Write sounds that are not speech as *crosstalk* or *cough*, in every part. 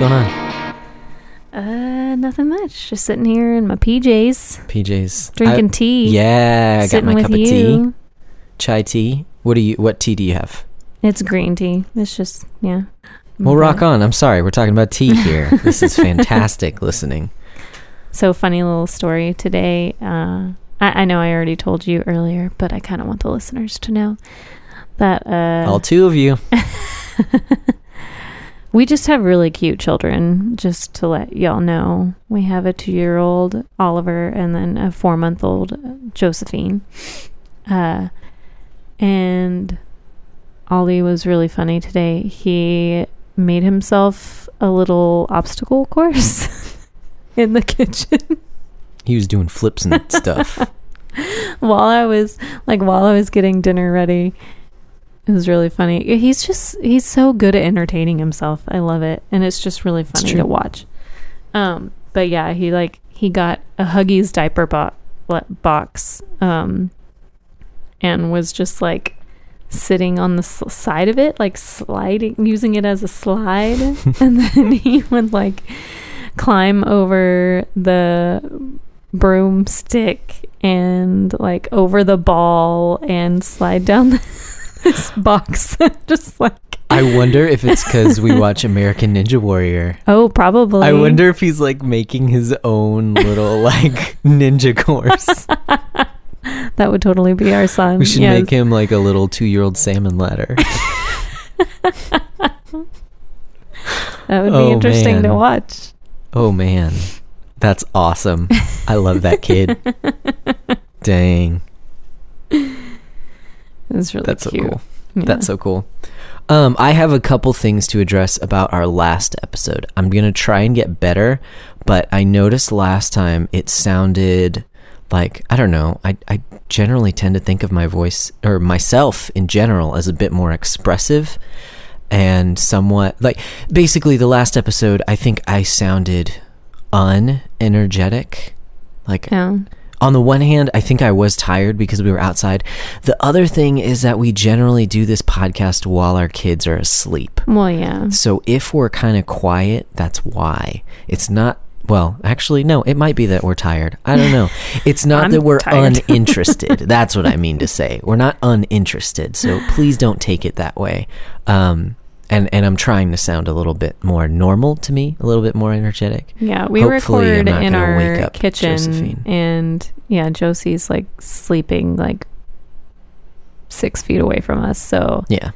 going on? Uh, nothing much. Just sitting here in my PJs, PJs. drinking I- tea. Yeah, I got sitting my with cup of you. tea. Chai tea. What do you? What tea do you have? It's green tea. It's just yeah. Well, Okay. rock on. I'm sorry, we're talking about tea here. *laughs* this is fantastic listening. So funny little story today. Uh, I, I know I already told you earlier, but I kind of want the listeners to know that uh, All two of you. *laughs* we just have really cute children. Just to let y'all know, we have a two-year-old Oliver and then a four-month-old Josephine. Uh, and Ollie was really funny today. He made himself a little obstacle course *laughs* in the kitchen. *laughs* He was doing flips and stuff. *laughs* while I was like while I was getting dinner ready. It was really funny. He's just he's so good at entertaining himself. I love it. And it's just really funny to watch. Um but yeah, he like he got a Huggies diaper bo- box um and was just like sitting on the s- side of it like sliding using it as a slide *laughs* and then he would like climb over the broomstick and like over the ball and slide down *laughs* this box *laughs* just like I wonder if it's because we watch American Ninja Warrior. oh probably I wonder if he's like making his own little *laughs* like ninja course. that would totally be our son We should Yes. make him like a little two year old salmon ladder. that would be Oh, interesting to watch Oh man, that's awesome. I love that kid. Dang, it's really that's so cool. Yeah. That's so cool. Um, I have a couple things to address about our last episode. I'm gonna try and get better, but I noticed last time it sounded like I don't know. I I generally tend to think of my voice or myself in general as a bit more expressive and somewhat like basically the last episode. I think I sounded unenergetic. Like yeah on the one hand, I think I was tired because we were outside. The other thing is that we generally do this podcast while our kids are asleep. well yeah So if we're kind of quiet, that's why. It's not, well, actually, no, it might be that we're tired. I don't know. *laughs* It's not that we're tired. uninterested. *laughs* that's what I mean to say. We're not uninterested. So please don't take it that way. Um, and, and I'm trying to sound a little bit more normal to me, a little bit more energetic. Yeah, we Hopefully record not in our wake up kitchen, Josephine. and yeah, Josie's like sleeping like six feet away from us, so Yeah.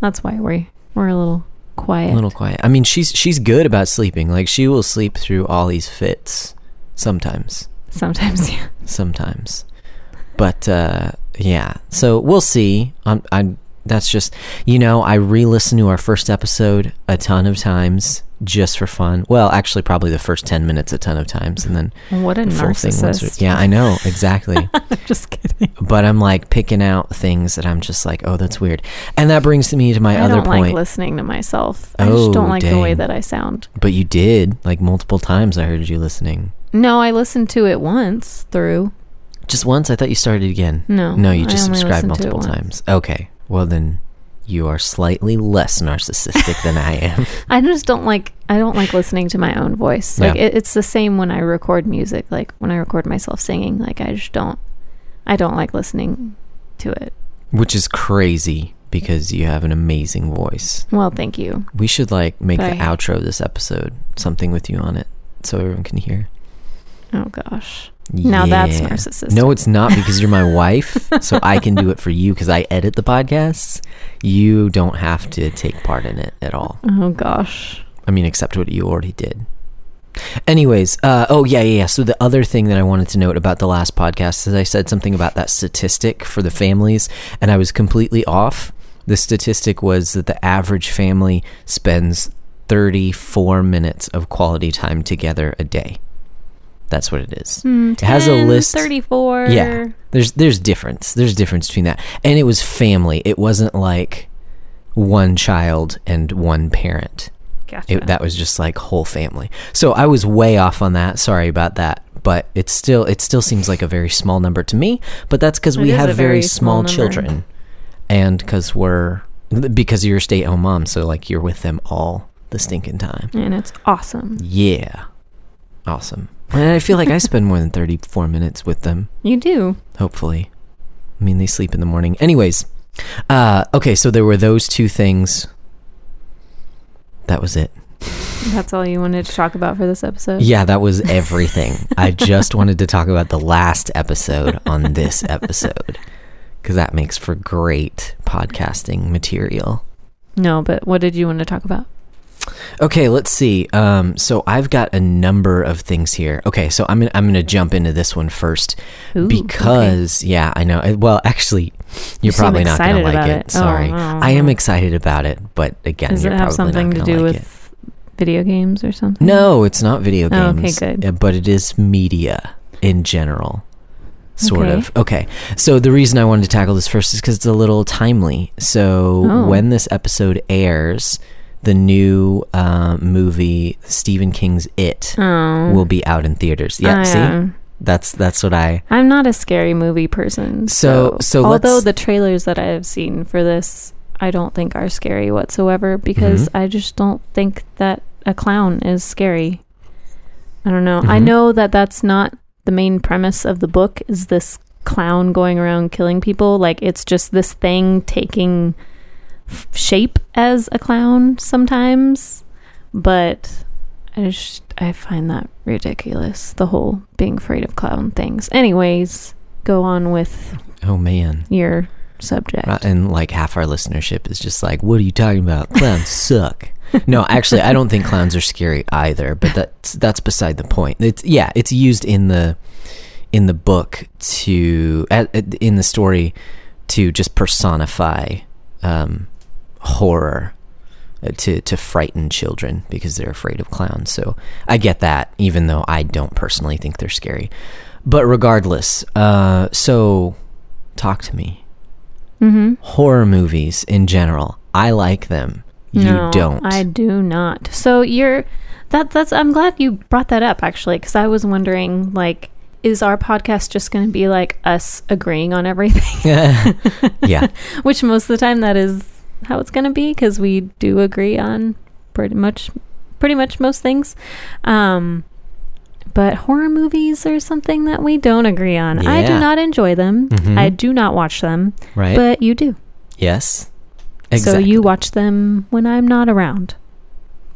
that's why we we're a little quiet. A little quiet. I mean, she's she's good about sleeping. Like she will sleep through all these fits sometimes. Sometimes, *laughs* yeah. Sometimes. But uh yeah. So we'll see. I'm I'm that's just you know, I re-listened to our first episode a ton of times just for fun. Well, actually probably the first 10 minutes a ton of times and then What a the full thing once narcissist! Yeah, I know, exactly. *laughs* Just kidding. but I'm like picking out things that I'm just like, "Oh, that's weird." And that brings me to my I other don't point. like listening to myself. I Oh, just don't like the way that I sound. But you did like multiple times. I heard you listening. No, I listened to it once through. Just once. I thought you started again. No, No, you just subscribed listened to it multiple times. Okay. Well then, you are slightly less narcissistic than I am. *laughs* I just don't like. I don't like listening to my own voice. Like Yeah. it, it's the same when I record music. Like when I record myself singing. Like I just don't. I don't like listening to it. Which is crazy because you have an amazing voice. Well, thank you. We should like make the Bye. outro of this episode something with you on it so everyone can hear. Oh gosh. Now that's Yeah. narcissistic. No, it's not because you're my *laughs* wife, so I can do it for you because I edit the podcasts. You don't have to take part in it at all. Oh gosh. I mean, except what you already did. Anyways, uh, oh yeah, yeah, yeah. So the other thing that I wanted to note about the last podcast is I said something about that statistic for the families, and I was completely off. The statistic was that the average family spends 34 minutes of quality time together a day. That's what it is. Hmm, It has a list- Thirty-four. Yeah. There's there's difference. There's difference between that. And it was family. It wasn't like one child and one parent. Gotcha. It, that was just like whole family. So I was way off on that. Sorry about that. But it's still it still seems like a very small number to me. But that's because we have very, very small, small children, and because we're because you're a stay at home mom, so like you're with them all the stinking time. and it's awesome. Yeah. Awesome. And I feel like I spend more than 34 minutes with them, You do. hopefully. I mean, they sleep in the morning. Anyways, uh, okay, so there were those two things. That was it. That's all you wanted to talk about for this episode. Yeah, that was everything. I *laughs* just wanted to talk about the last episode on this episode because that makes for great podcasting material. No, but what did you want to talk about? Okay, let's see. Um, so I've got a number of things here. Okay, so I'm gonna, I'm going to jump into this one first Ooh, because yeah, I know. uh, Well, actually, you're seem probably not going to like it. it. Oh, Sorry, oh, I am excited about it, but again, Does it you're have probably something not to gonna do like with it. video games or something? No, it's not video Oh, okay, games. good. uh, But it is media in general. Sort Okay. of. Okay. So the reason I wanted to tackle this first is because it's a little timely. So Oh. when this episode airs, the new uh, movie Stephen King's It Oh. will be out in theaters. Yeah. I, see, that's that's what I. I'm not a scary movie person. So- So, so although the trailers that I have seen for this, I don't think are scary whatsoever because Mm-hmm. I just don't think that a clown is scary. I don't know. I Mhm. know that that's not the main premise of the book. Is this clown going around killing people? Like it's just this thing taking f- shape as a clown sometimes, but I just I find that ridiculous. The whole being afraid of clown things. Anyways, go on with Oh man. your subject. Uh, and like half our listenership is just like, "What are you talking about? Clowns *laughs* suck." no, actually, I don't think clowns are scary either. But that's that's beside the point. It's yeah, it's used in the in the book to in the story to just personify um, horror uh, to to frighten children because they're afraid of clowns. So I get that, even though I don't personally think they're scary. But regardless, uh, so talk to me mm-hmm. horror movies in general. I like them. You no, don't. I do not. So you're that. That's. I'm glad you brought that up actually, because I was wondering, like, is our podcast just going to be like us agreeing on everything? *laughs* yeah. *laughs* Which most of the time that is how it's going to be, because we do agree on pretty much, pretty much most things. Um, but horror movies are something that we don't agree on. I do not enjoy them. Mhm. I do not watch them, Right. but you do. yes. Exactly. So you watch them when I'm not around.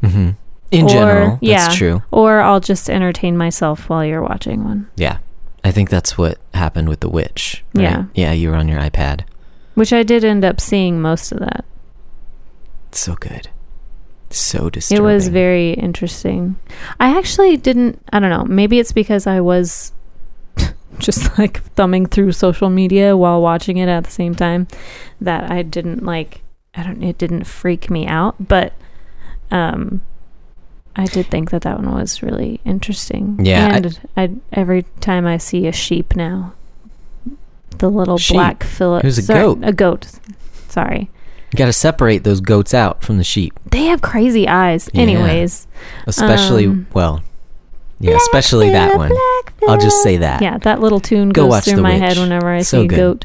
hmm In Or- general, yeah. that's true. Or I'll just entertain myself while you're watching one. Yeah. I think that's what happened with The Witch. right? Yeah. Yeah, you were on your iPad. Which I did end up seeing most of that. So good. So disturbing. It was very interesting. I actually didn't I don't know, maybe it's because I was *laughs* just like thumbing through social media while watching it at the same time that I didn't like I don't it didn't freak me out, but um I did think that that one was really interesting. Yeah, I- and I, every time I see a sheep now, the little Sheep? black Philip, Who's a goat? a goat. Sorry, You got to separate those goats out from the sheep, they have crazy eyes. Yeah. Anyways, especially Um, well, yeah, especially that one. I'll just say that. Yeah, that little tune Go goes through my Witch. head whenever I So see a good. goat.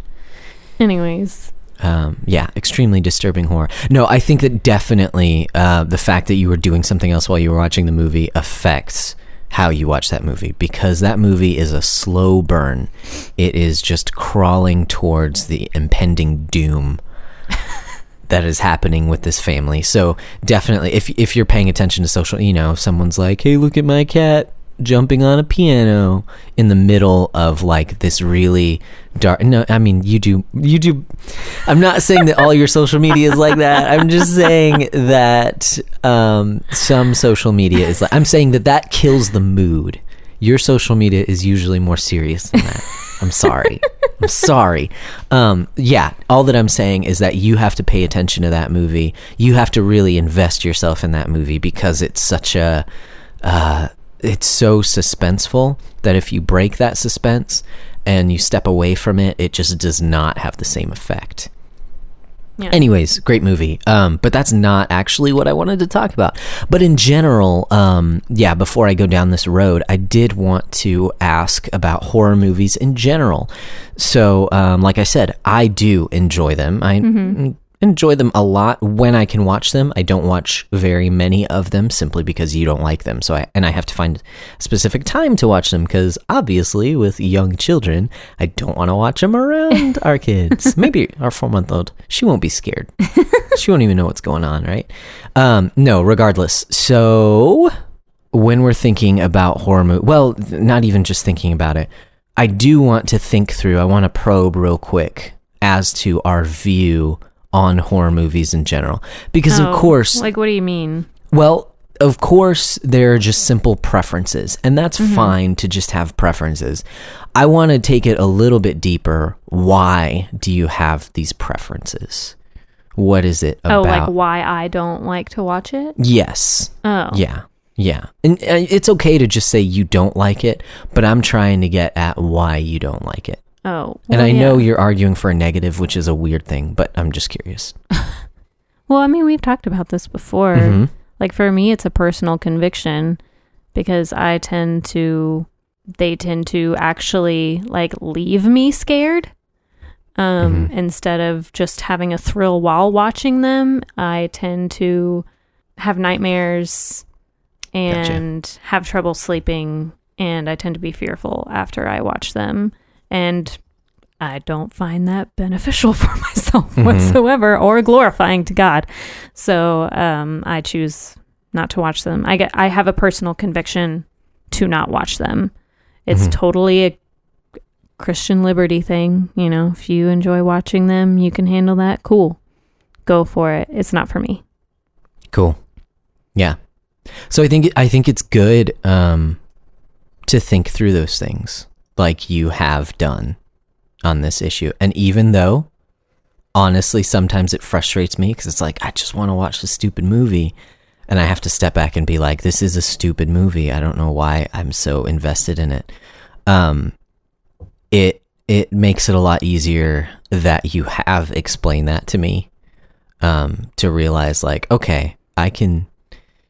Anyways, um, yeah, extremely disturbing horror. No, I think that definitely uh, the fact that you were doing something else while you were watching the movie affects how you watch that movie because that movie is a slow burn. It is just crawling towards the impending doom *laughs* that is happening with this family. So definitely, if if you're paying attention to social, you know, if someone's like, "Hey, look at my cat." Jumping on a piano in the middle of like this really dark no i mean you do you do i'm not saying that all your social media is like that. I'm just saying that um some social media is like i'm saying that that kills the mood. Your social media is usually more serious than that. I'm sorry. I'm sorry. Um yeah all that i'm saying is that you have to pay attention to that movie. You have to really invest yourself in that movie because it's such a uh it's so suspenseful that if you break that suspense and you step away from it, it just does not have the same effect. yeah. Anyways, great movie. Um, but that's not actually what I wanted to talk about. But in general, um, yeah, before I go down this road, I did want to ask about horror movies in general. So, um, like I said, I do enjoy them. I enjoy them a lot when I can watch them. I don't watch very many of them simply because you don't like them. So I and I have to find a specific time to watch them because obviously with young children, I don't want to watch them around our kids. *laughs* Maybe our four month old, she won't be scared. she won't even know what's going on, right? Um, no, regardless. So when we're thinking about horror movie, well, not even just thinking about it. I do want to think through. I want to probe real quick as to our view on horror movies in general. Because, Oh, of course, Like, what do you mean? well, of course, there are just simple preferences, and that's fine to just have preferences. I want to take it a little bit deeper. Why do you have these preferences? What is it Oh, like why I don't like to watch it? yes. Oh. Yeah. Yeah. And uh, it's okay to just say you don't like it, but I'm trying to get at why you don't like it. Oh. And well, I know you're arguing for a negative, which is a weird thing, but I'm just curious. *laughs* Well, I mean, we've talked about this before. Mhm. Like for me, it's a personal conviction because I tend to, they tend to actually like leave me scared. Um, Mhm. instead of just having a thrill while watching them, I tend to have nightmares and have trouble sleeping, and I tend to be fearful after I watch them. And I don't find that beneficial *laughs* for myself Mhm. whatsoever or glorifying to God. So um, I choose not to watch them. I get I have a personal conviction to not watch them. It's Mhm. totally a Christian liberty thing, you know. If you enjoy watching them, you can handle that. Cool. Go for it. It's not for me. Cool. Yeah. So I think I think it's good um, to think through those things like you have done on this issue. And even though honestly sometimes it frustrates me cuz it's like I just want to watch the stupid movie and I have to step back and be like this is a stupid movie. I don't know why I'm so invested in it. Um it it makes it a lot easier that you have explained that to me um, to realize like okay i can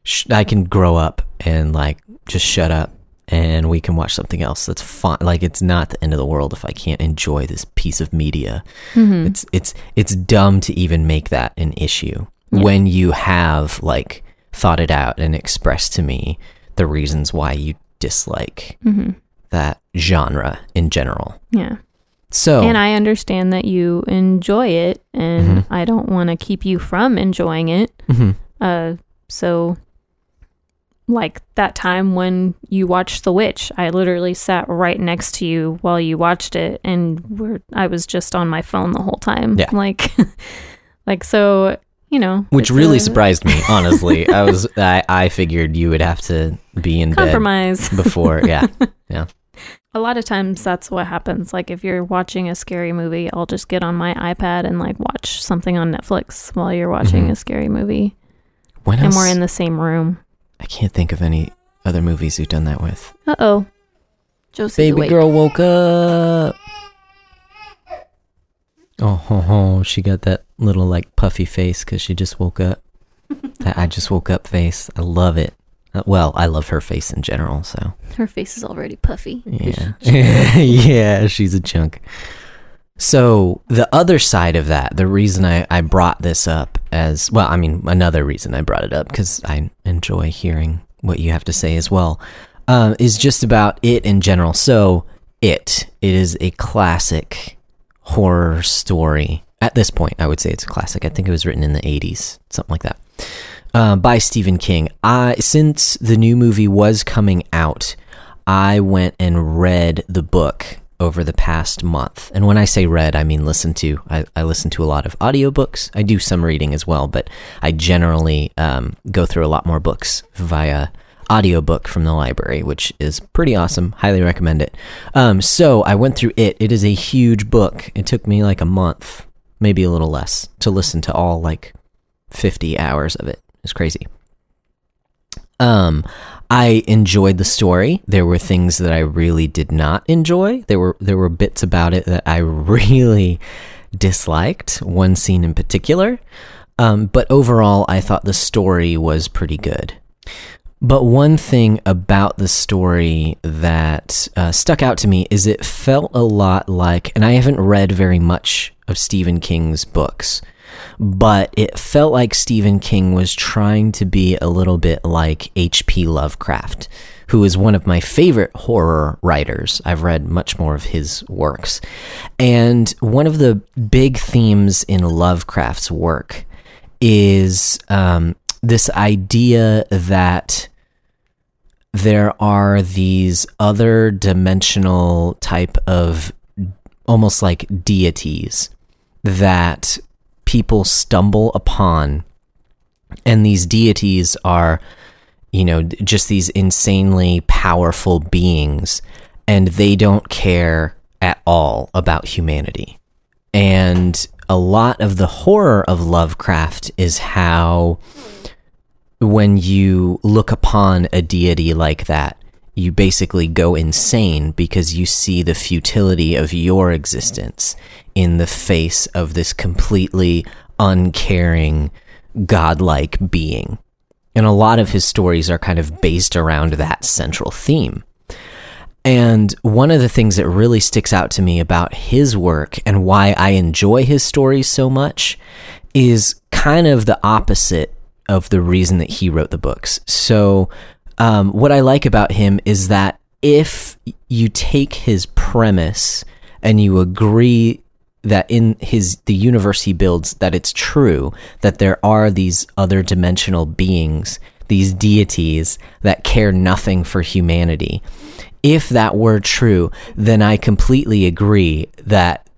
sh- i can grow up and like just shut up and we can watch something else that's fine like it's not the end of the world if i can't enjoy this piece of media Mm-hmm. it's it's it's dumb to even make that an issue Yeah. when you have like thought it out and expressed to me the reasons why you dislike Mm-hmm. that genre in general Yeah. so And I understand that you enjoy it, and Mhm. I don't want to keep you from enjoying it. Mhm. Uh, so, like that time when you watched The Witch, I literally sat right next to you while you watched it, and we're, I was just on my phone the whole time. Yeah. *laughs* Like, like so, you know, which really a surprised me honestly *laughs* i was I, I figured you would have to be in bed compromise. before yeah *laughs* yeah. A lot of times that's what happens. Like if you're watching a scary movie, I'll just get on my iPad and like watch something on Netflix while you're watching Mhm. a scary movie. when And else we're in the same room. I can't think of any other movies you've done that with Uh oh. Josie's baby awake. girl woke up oh ho, ho, she got that little like puffy face because she just woke up *laughs* that i just woke up face i love it Uh, well i love her face in general so Her face is already puffy. Yeah. *laughs* yeah, she's a chunk. So, the other side of that, the reason I, I brought this up as well, I mean, another reason I brought it up, because I enjoy hearing what you have to say as well, um, is just about it in general. So, it, it is a classic horror story. At this point, I would say it's a classic. I think it was written in the 80s, something like that uh, by Stephen King. I since the new movie was coming out, I went and read the book over the past month. And when I say read, I mean listen to. I, I listen to a lot of audiobooks. I do some reading as well, but I generally um, go through a lot more books via audiobook from the library, which is pretty awesome. Highly recommend it. Um, so I went through it. It is a huge book. It took me like a month, maybe a little less, to listen to all like 50 hours of it. It's crazy. Um, I enjoyed the story. There were things that I really did not enjoy. There were there were bits about it that I *laughs* really disliked. One scene in particular. Um, but overall, I thought the story was pretty good. But one thing about the story that uh, stuck out to me is it felt a lot like, and I haven't read very much of Stephen King's books, but it felt like Stephen King was trying to be a little bit like H.P. Lovecraft, who is one of my favorite horror writers. I've read much more of his works. And one of the big themes in Lovecraft's work is um, this idea that there are these other dimensional type of almost like deities that people stumble upon. And these deities are you know just these insanely powerful beings. And they don't care at all about humanity. And a lot of the horror of Lovecraft is how when you look upon a deity like that you basically go insane because you see the futility of your existence in the face of this completely uncaring, godlike being. And a lot of his stories are kind of based around that central theme. And one of the things that really sticks out to me about his work and why I enjoy his stories so much is kind of the opposite of the reason that he wrote the books. So, um, what I like about him is that if you take his premise and you agree that in his the universe he builds that it's true that there are these other dimensional beings these deities that care nothing for humanity. If that were true then i completely agree that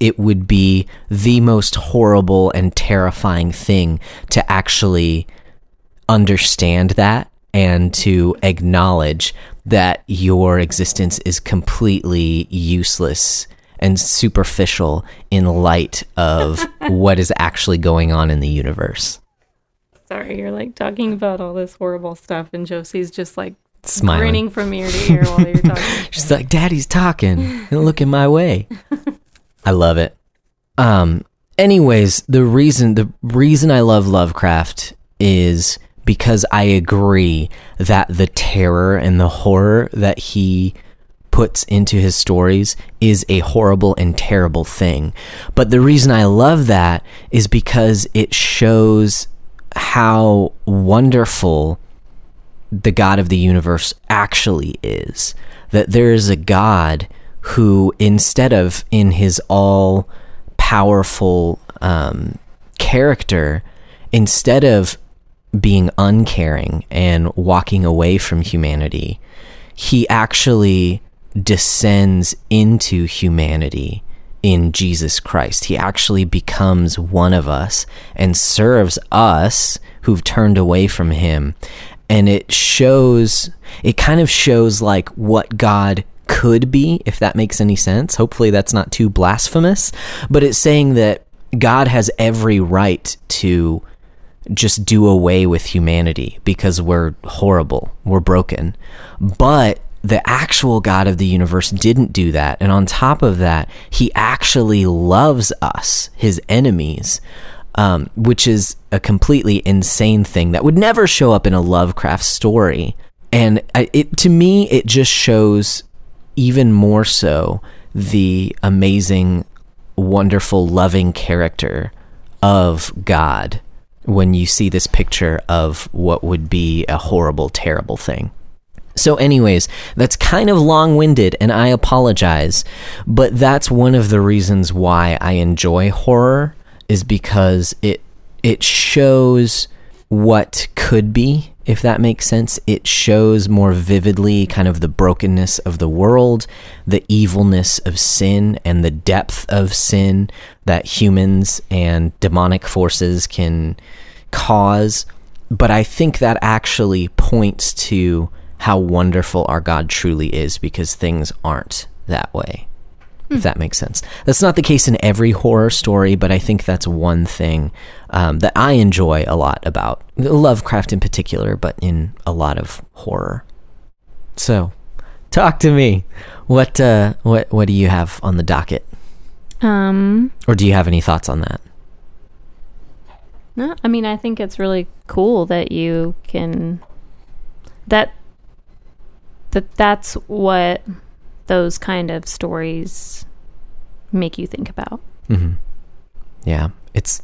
it would be the most horrible and terrifying thing to actually understand that and to acknowledge that your existence is completely useless and superficial in light of *laughs* what is actually going on in the universe. Sorry, you're like talking about all this horrible stuff, and Josie's just like Smiling. grinning from ear to ear while you're talking. *laughs* She's like, "Daddy's talking, and looking my way." *laughs* I love it. Um. Anyways, the reason the reason I love Lovecraft is because I agree that the terror and the horror that he puts into his stories is a horrible and terrible thing. But the reason I love that is because it shows how wonderful the God of the universe actually is. That there is a God who, instead of in his all powerful um, character, instead of being uncaring and walking away from humanity, he actually descends into humanity in Jesus Christ. He actually becomes one of us and serves us who've turned away from him. And it shows, it kind of shows like what God could be, if that makes any sense. Hopefully, that's not too blasphemous, but it's saying that God has every right to just do away with humanity because we're horrible, we're broken. But the actual God of the universe didn't do that. And on top of that, he actually loves us, his enemies, um, which is a completely insane thing that would never show up in a Lovecraft story. And it, to me, it just shows even more so the amazing, wonderful, loving character of God when you see this picture of what would be a horrible, terrible thing. So, anyways, that's kind of long winded, and I apologize, but that's one of the reasons why I enjoy horror is because it it shows what could be, if that makes sense. It shows more vividly kind of the brokenness of the world, the evilness of sin, and the depth of sin that humans and demonic forces can cause. But I think that actually points to how wonderful our God truly is because things aren't that way. If that makes sense. That's not the case in every horror story, but I think that's one thing um, that I enjoy a lot about Lovecraft in particular, but in a lot of horror. So, talk to me. What uh, what what do you have on the docket, Um, or do you have any thoughts on that? no, I mean, I think it's really cool that you can that that that's what those kind of stories make you think about. hmm Yeah, it's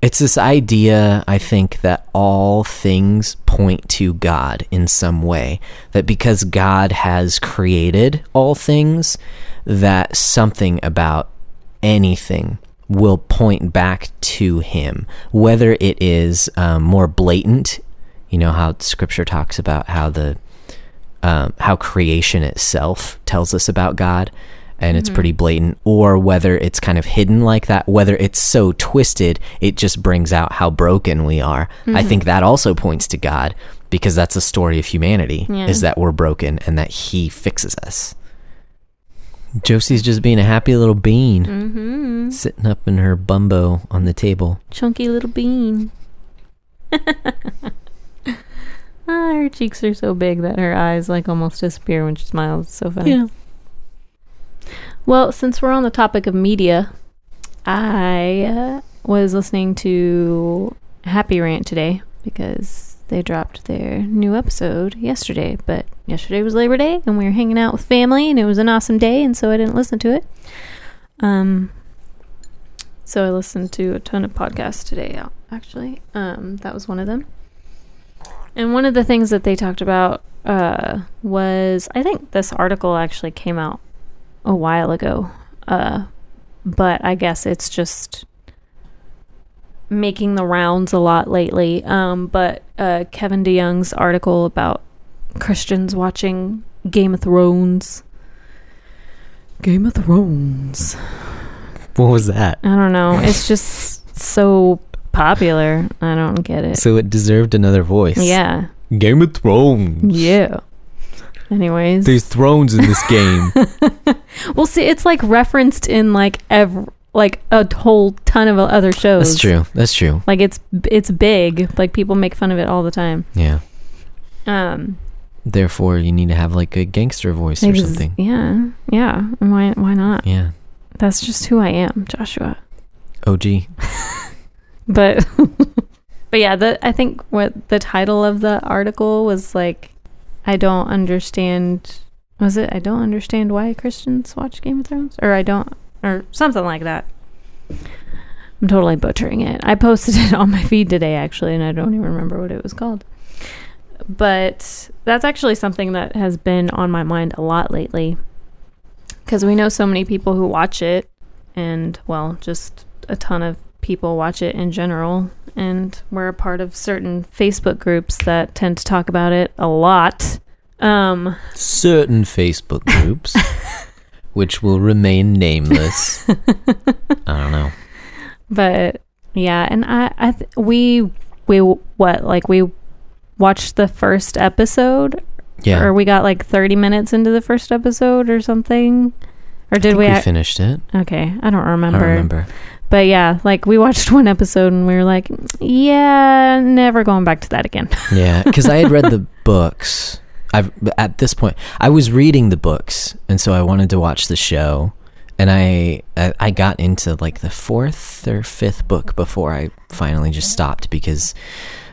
It's this idea, I think, that all things point to God in some way. That because God has created all things, that something about anything will point back to Him. Whether it is um, more blatant, you know, how Scripture talks about how the um, how creation itself tells us about God, and it's pretty blatant, or whether it's kind of hidden like that, whether it's so twisted, it just brings out how broken we are. I think that also points to God because that's a story of humanity Yeah. is that we're broken and that He fixes us. Josie's just being a happy little bean, Mm-hmm. sitting up in her bumbo on the table. Chunky little bean. *laughs* ah, her cheeks are so big that her eyes like almost disappear when she smiles. It's so funny. Yeah. Well, since we're on the topic of media, I uh, was listening to Happy Rant today because they dropped their new episode yesterday. But yesterday was Labor Day, and we were hanging out with family, and it was an awesome day, and so I didn't listen to it. Um, so I listened to a ton of podcasts today. Actually, um, that was one of them. And one of the things that they talked about uh, was I think this article actually came out a while ago, uh, but I guess it's just making the rounds a lot lately. Um, but uh, Kevin DeYoung's article about Christians watching Game of Thrones. Game of Thrones. What was that? I don't know. It's just so popular. I don't get it. So it deserved another voice. Yeah. Game of Thrones. Yeah. Anyways, There's thrones in this *laughs* game. we'll see. It's like referenced in like ev- like a whole ton of other shows. That's true. That's true. Like it's it's big. Like people make fun of it all the time. Yeah. Um, Therefore, you need to have like a gangster voice or something. Yeah, yeah. And Why why not? Yeah. That's just who I am, Joshua. OG. *laughs* But *laughs* but yeah, the I think what the title of the article was like I don't understand was it I don't understand why Christians watch Game of Thrones or I don't or something like that. I'm totally butchering it. I posted *laughs* it on my feed today actually and I don't even remember what it was called. But that's actually something that has been on my mind a lot lately cuz we know so many people who watch it and well, just a ton of people watch it in general and we're a part of certain Facebook groups that tend to talk about it a lot. Um Certain Facebook groups, *laughs* which will remain nameless. *laughs* I don't know. but yeah, and I I th- we we what like we watched the first episode Yeah. or we got like 30 minutes into the first episode or something or I did we, we ac- finished it. Okay, I don't I remember. don't remember. But yeah, like we watched *laughs* one episode and we were like, yeah, never going back to that again. *laughs* Yeah, because I had read the *laughs* books. I've at this point I was reading the books, and so I wanted to watch the show. And I I got into like the fourth or fifth book before I finally just stopped because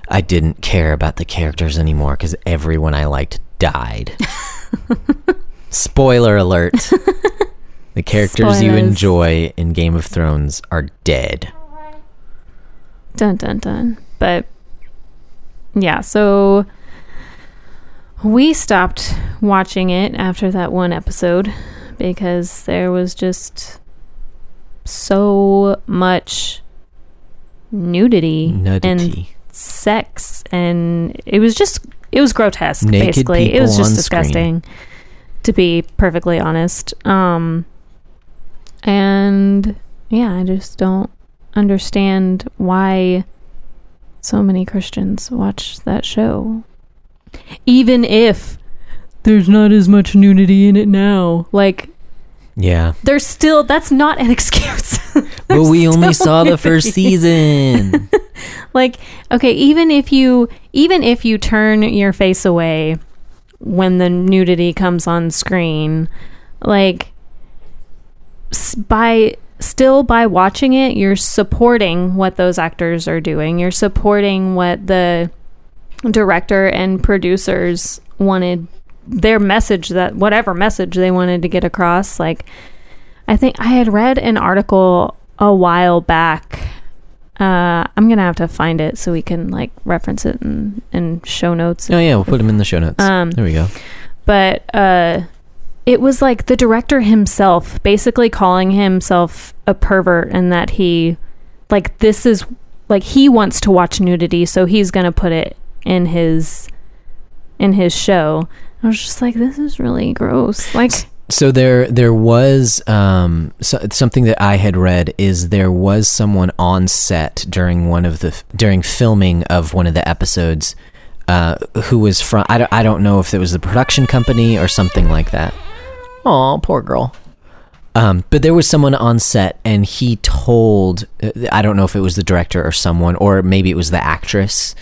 I didn't care about the characters anymore because everyone I liked died. Spoiler alert: the characters you enjoy in Game of Thrones are dead. Dun dun dun. But yeah, so we stopped watching it after that one episode because there was just so much nudity and Nudity. sex and it was just it was grotesque Naked basically it was just on screen. disgusting to be perfectly honest um and yeah i just don't understand why so many christians watch that show even if there's not as much nudity in it now like Yeah. there's still that's not an *laughs* excuse But we only saw the first season. *laughs* like okay even if you even if you turn your face away when the nudity comes on screen like by still by watching it you're supporting what those actors are doing you're supporting what the director and producers wanted their message that whatever message they wanted to get across like i think i had read an article a while back uh, I'm gonna have to find it so we can like reference it in, in show notes. Oh yeah, we'll put them in the show notes. Um, there we go. but uh it was like the director himself basically calling himself a pervert and that he like this is like he wants to watch nudity so he's going to put it in his in his show i was just like this is really gross like So there, there was um, so, something that I had read is there was someone on set during one of the during filming of one of the episodes uh, who was from I don't, I don't know if it was the production company or something like that. Oh, poor girl. Um, but there was someone on set, and he told uh, I don't know if it was the director or someone, or maybe it was the actress.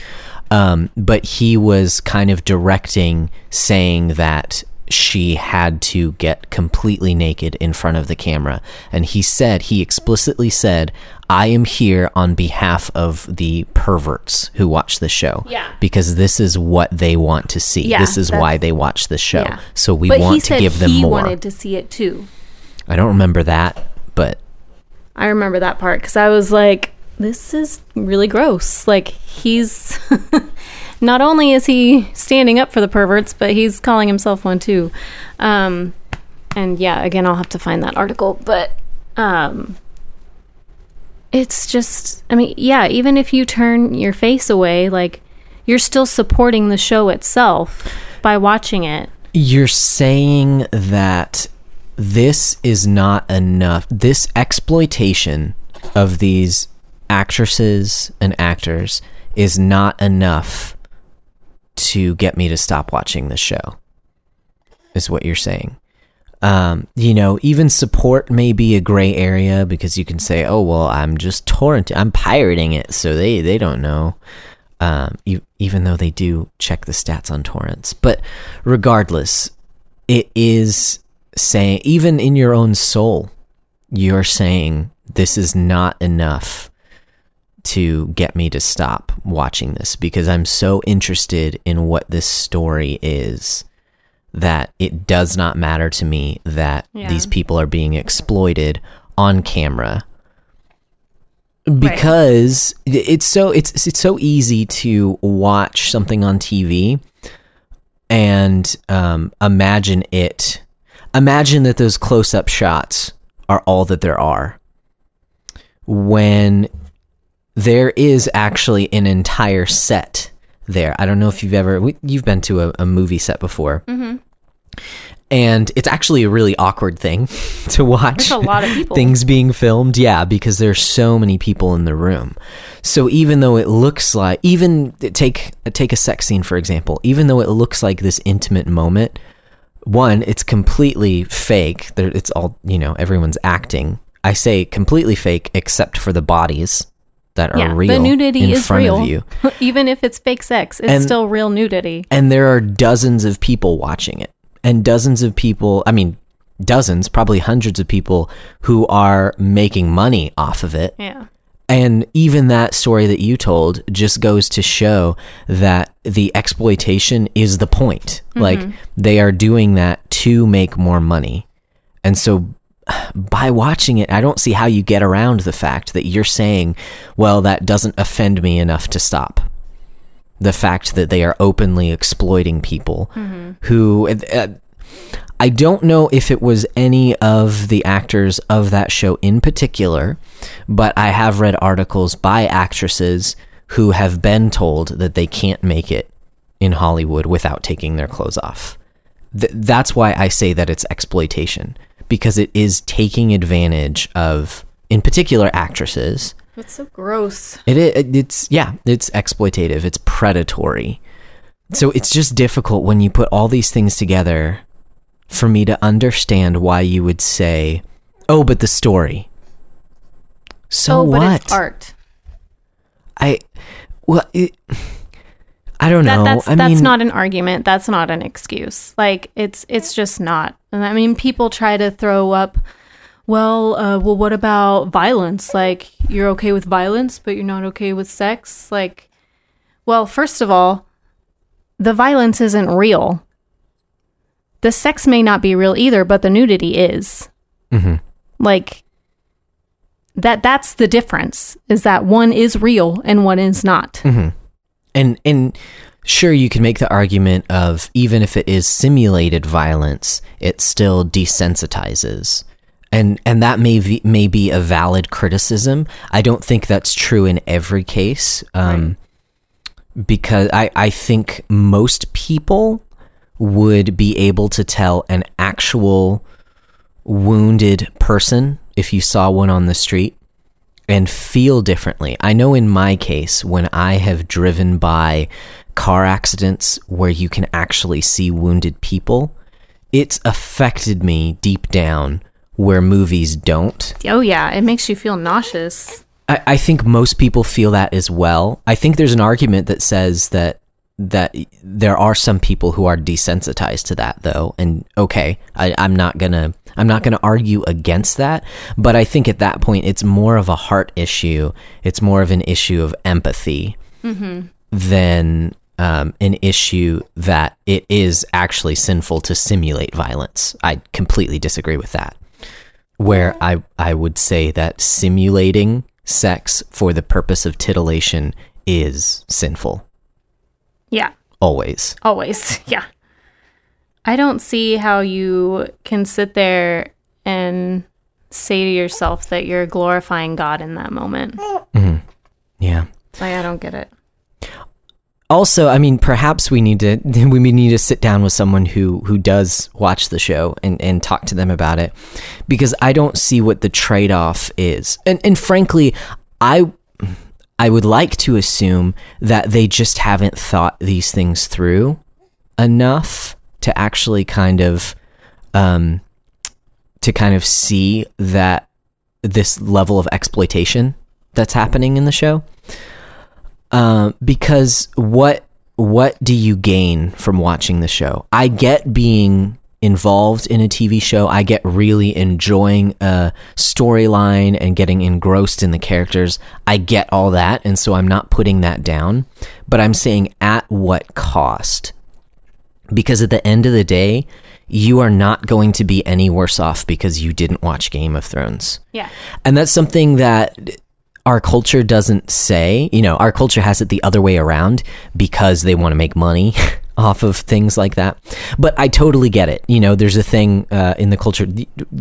Um, but he was kind of directing, saying that she had to get completely naked in front of the camera. And he said, he explicitly said, I am here on behalf of the perverts who watch the show. Yeah. Because this is what they want to see. Yeah, this is why they watch the show. Yeah. So we but want to give them he more. wanted to see it too I don't remember that, but i remember that part because i was like this is really gross like he's *laughs* not only is he standing up for the perverts but he's calling himself one too um and yeah again i'll have to find that article but um it's just i mean yeah even if you turn your face away like you're still supporting the show itself by watching it You're saying that this is not enough. This exploitation of these actresses and actors is not enough to get me to stop watching the show. Is what you're saying. Um, you know, even support may be a gray area because you can say, "Oh, well, I'm just torrenting, I'm pirating it, so they they don't know." um, e- even though they do check the stats on torrents. But regardless, it is saying, even in your own soul, you're saying this is not enough to get me to stop watching this because I'm so interested in what this story is that it does not matter to me that Yeah. these people are being exploited on camera. Because it's so it's it's so easy to watch something on TV and um, imagine it imagine that those close-up shots are all that there are. When there is actually an entire set there. I don't know if you've ever we, you've been to a, a movie set before. Mm-hmm. and it's actually a really awkward thing *laughs* to watch There's a lot of people. things being filmed. Yeah because there's so many people in the room. So even though it looks like even take take a sex scene for example. Even though it looks like this intimate moment one it's completely fake. It's all you know everyone's acting. I say completely fake except for the bodies that are yeah real the nudity in is front real. of you. *laughs* Even if it's fake sex it's And- still real nudity. and there are dozens of people watching it. And dozens of people i mean dozens probably hundreds of people who are making money off of it. Yeah. And even that story that you told just goes to show that the exploitation is the point. Like mm-hmm. they are doing that to make more money. And so by watching it, I don't see how you get around the fact that you're saying, well, that doesn't offend me enough to stop. The fact that they are openly exploiting people who. Uh, I don't know if it was any of the actors of that show in particular, but I have read articles by actresses who have been told that they can't make it in Hollywood without taking their clothes off. Th- that's why I say that it's exploitation because it is taking advantage of, in particular, actresses. it's so gross It, it it's yeah, it's exploitative. It's predatory. So it's just difficult when you put all these things together for me to understand why you would say, "Oh, but the story." So oh what? but it's art I well, it, I don't that, know. that's I that's mean, not an argument. That's not an excuse. Like it's it's just not. And i mean people try to throw up well uh, well what about violence? Like you're okay with violence but you're not okay with sex? Like well first of all the violence isn't real. The sex may not be real either but the nudity is. Mhm. like that that's the difference is that one is real and one is not. And and sure you can make the argument of even if it is simulated violence it still desensitizes. And and that may be, may be a valid criticism. I don't think that's true in every case um, because i i think most people would be able to tell an actual wounded person if you saw one on the street and feel differently. I know in my case, when I have driven by car accidents where you can actually see wounded people, it's affected me deep down where movies don't. Oh yeah, it makes you feel nauseous. I, I think most people feel that as well. I think there's an argument that says that that there are some people who are desensitized to that though and okay I, i'm not gonna i'm not gonna argue against that but i think at that point it's more of a heart issue it's more of an issue of empathy than um, an issue that it is actually sinful to simulate violence. I completely disagree with that. Where I, I would say that simulating sex for the purpose of titillation is sinful Yeah, always always. *laughs* Yeah. I don't see how you can sit there and say to yourself that you're glorifying God in that moment. Mm-hmm. yeah Like I don't get it. also i mean perhaps we need to *laughs* we need to sit down with someone who who does watch the show and and talk to them about it because i don't see what the trade-off is and and frankly i i would like to assume that they just haven't thought these things through enough to actually kind of um to kind of see that this level of exploitation that's happening in the show um, because what what do you gain from watching the show? I get being involved in a TV show. I get really enjoying a storyline and getting engrossed in the characters. I get all that, and so I'm not putting that down. But I'm saying at what cost? Because at the end of the day, you are not going to be any worse off because you didn't watch Game of Thrones. Yeah. And that's something that our culture doesn't say. You know, our culture has it the other way around because they want to make money *laughs* off of things like that. But I totally get it. You know, there's a thing uh, in the culture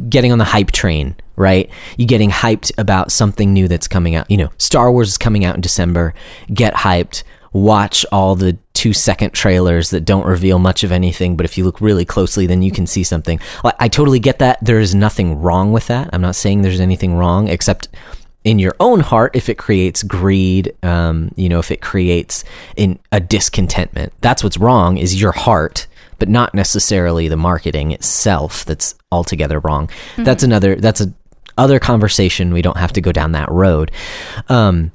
getting on the hype train, right? You getting hyped about something new that's coming out. You know, Star Wars is coming out in December. Get hyped. Watch all the two second trailers that don't reveal much of anything, but if you look really closely, then you can see something. I totally get that. There is nothing wrong with that. I'm not saying there's anything wrong, except in your own heart if it creates greed um, you know if it creates in a discontentment. That's what's wrong is your heart but not necessarily the marketing itself that's altogether wrong. That's another that's a other conversation. We don't have to go down that road. Um,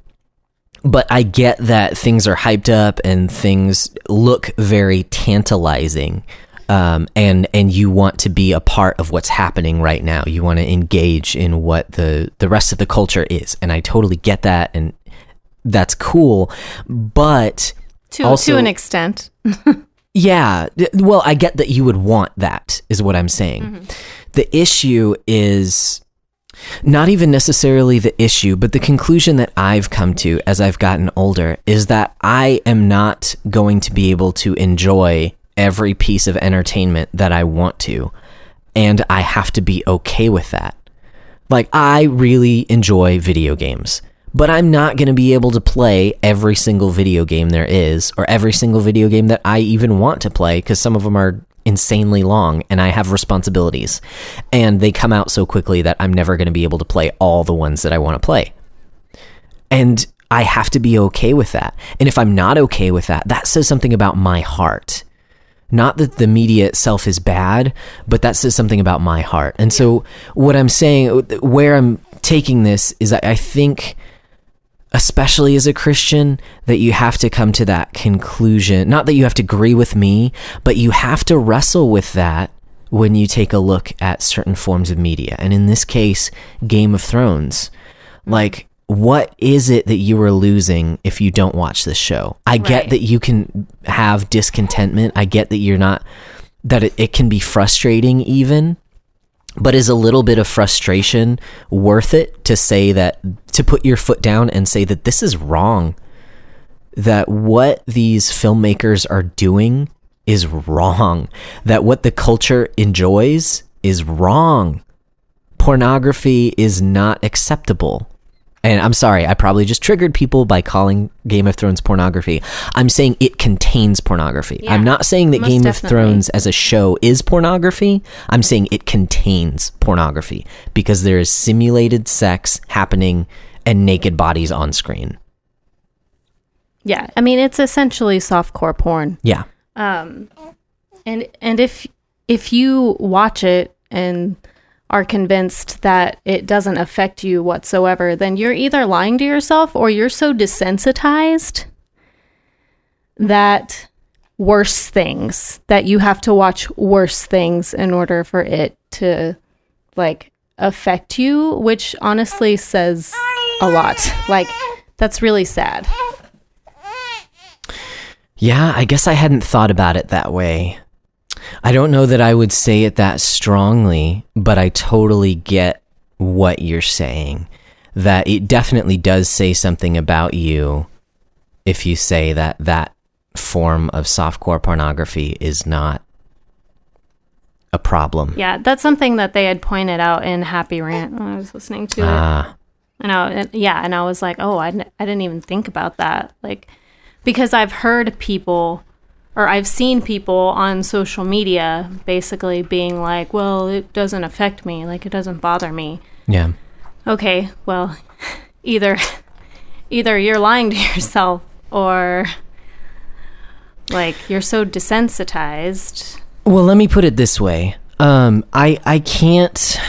but I get that things are hyped up and things look very tantalizing. Um, and and you want to be a part of what's happening right now. You want to engage in what the the rest of the culture is, and I totally get that, and that's cool. But To Also- to an extent. *laughs* yeah, well, I get that you would want that, is what I'm saying. The issue is not even necessarily the issue, but the conclusion that I've come to as I've gotten older is that I am not going to be able to enjoy every piece of entertainment that I want to, and I have to be okay with that. Like, I really enjoy video games, but I'm not going to be able to play every single video game there is, or every single video game that I even want to play, because some of them are insanely long and I have responsibilities. And they come out so quickly that I'm never going to be able to play all the ones that I want to play. And I have to be okay with that. And if I'm not okay with that, that says something about my heart. Not that the media itself is bad, but that says something about my heart. And so, what I'm saying, where I'm taking this is I think, especially as a Christian, that you have to come to that conclusion. Not that you have to agree with me, but you have to wrestle with that when you take a look at certain forms of media. And in this case, Game of Thrones. Like, what is it that you are losing if you don't watch this show? I get that you can have discontentment. I get that you're not, that it, it can be frustrating even. But is a little bit of frustration worth it to say that, to put your foot down and say that this is wrong? That what these filmmakers are doing is wrong. That what the culture enjoys is wrong. Pornography is not acceptable. And I'm sorry, I probably just triggered people by calling Game of Thrones pornography. I'm saying it contains pornography. Yeah, I'm not saying that Game definitely. of Thrones as a show is pornography. I'm saying it contains pornography because there is simulated sex happening and naked bodies on screen. Yeah, I mean it's essentially softcore porn. Yeah. Um, and and if if you watch it and are convinced that it doesn't affect you whatsoever, then you're either lying to yourself or you're so desensitized that worse things that you have to watch worse things in order for it to like affect you, which honestly says a lot. Like that's really sad. Yeah, I guess I hadn't thought about it that way. I don't know that I would say it that strongly, but I totally get what you're saying. That it definitely does say something about you if you say that that form of softcore pornography is not a problem. Yeah, that's something that they had pointed out in Happy Rant when I was listening to it. Ah, And I, and- yeah, and I was like, oh, I, I didn't even think about that. Like, because I've heard people, or I've seen people on social media basically being like, well, it doesn't affect me. Like, it doesn't bother me. yeah. Okay, well, *laughs* either, *laughs* either you're lying to *laughs* yourself or like you're so desensitized. Well, let me put it this way. Um, I I can't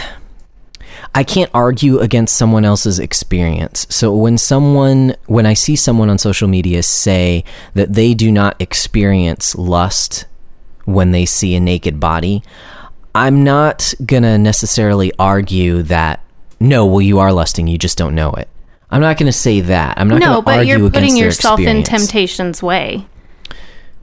I can't argue against someone else's experience. So when someone when I see someone on social media say that they do not experience lust when they see a naked body, I'm not going to necessarily argue that no, well you are lusting, you just don't know it. I'm not going to say that. I'm not going No, but you're putting yourself in temptation's way.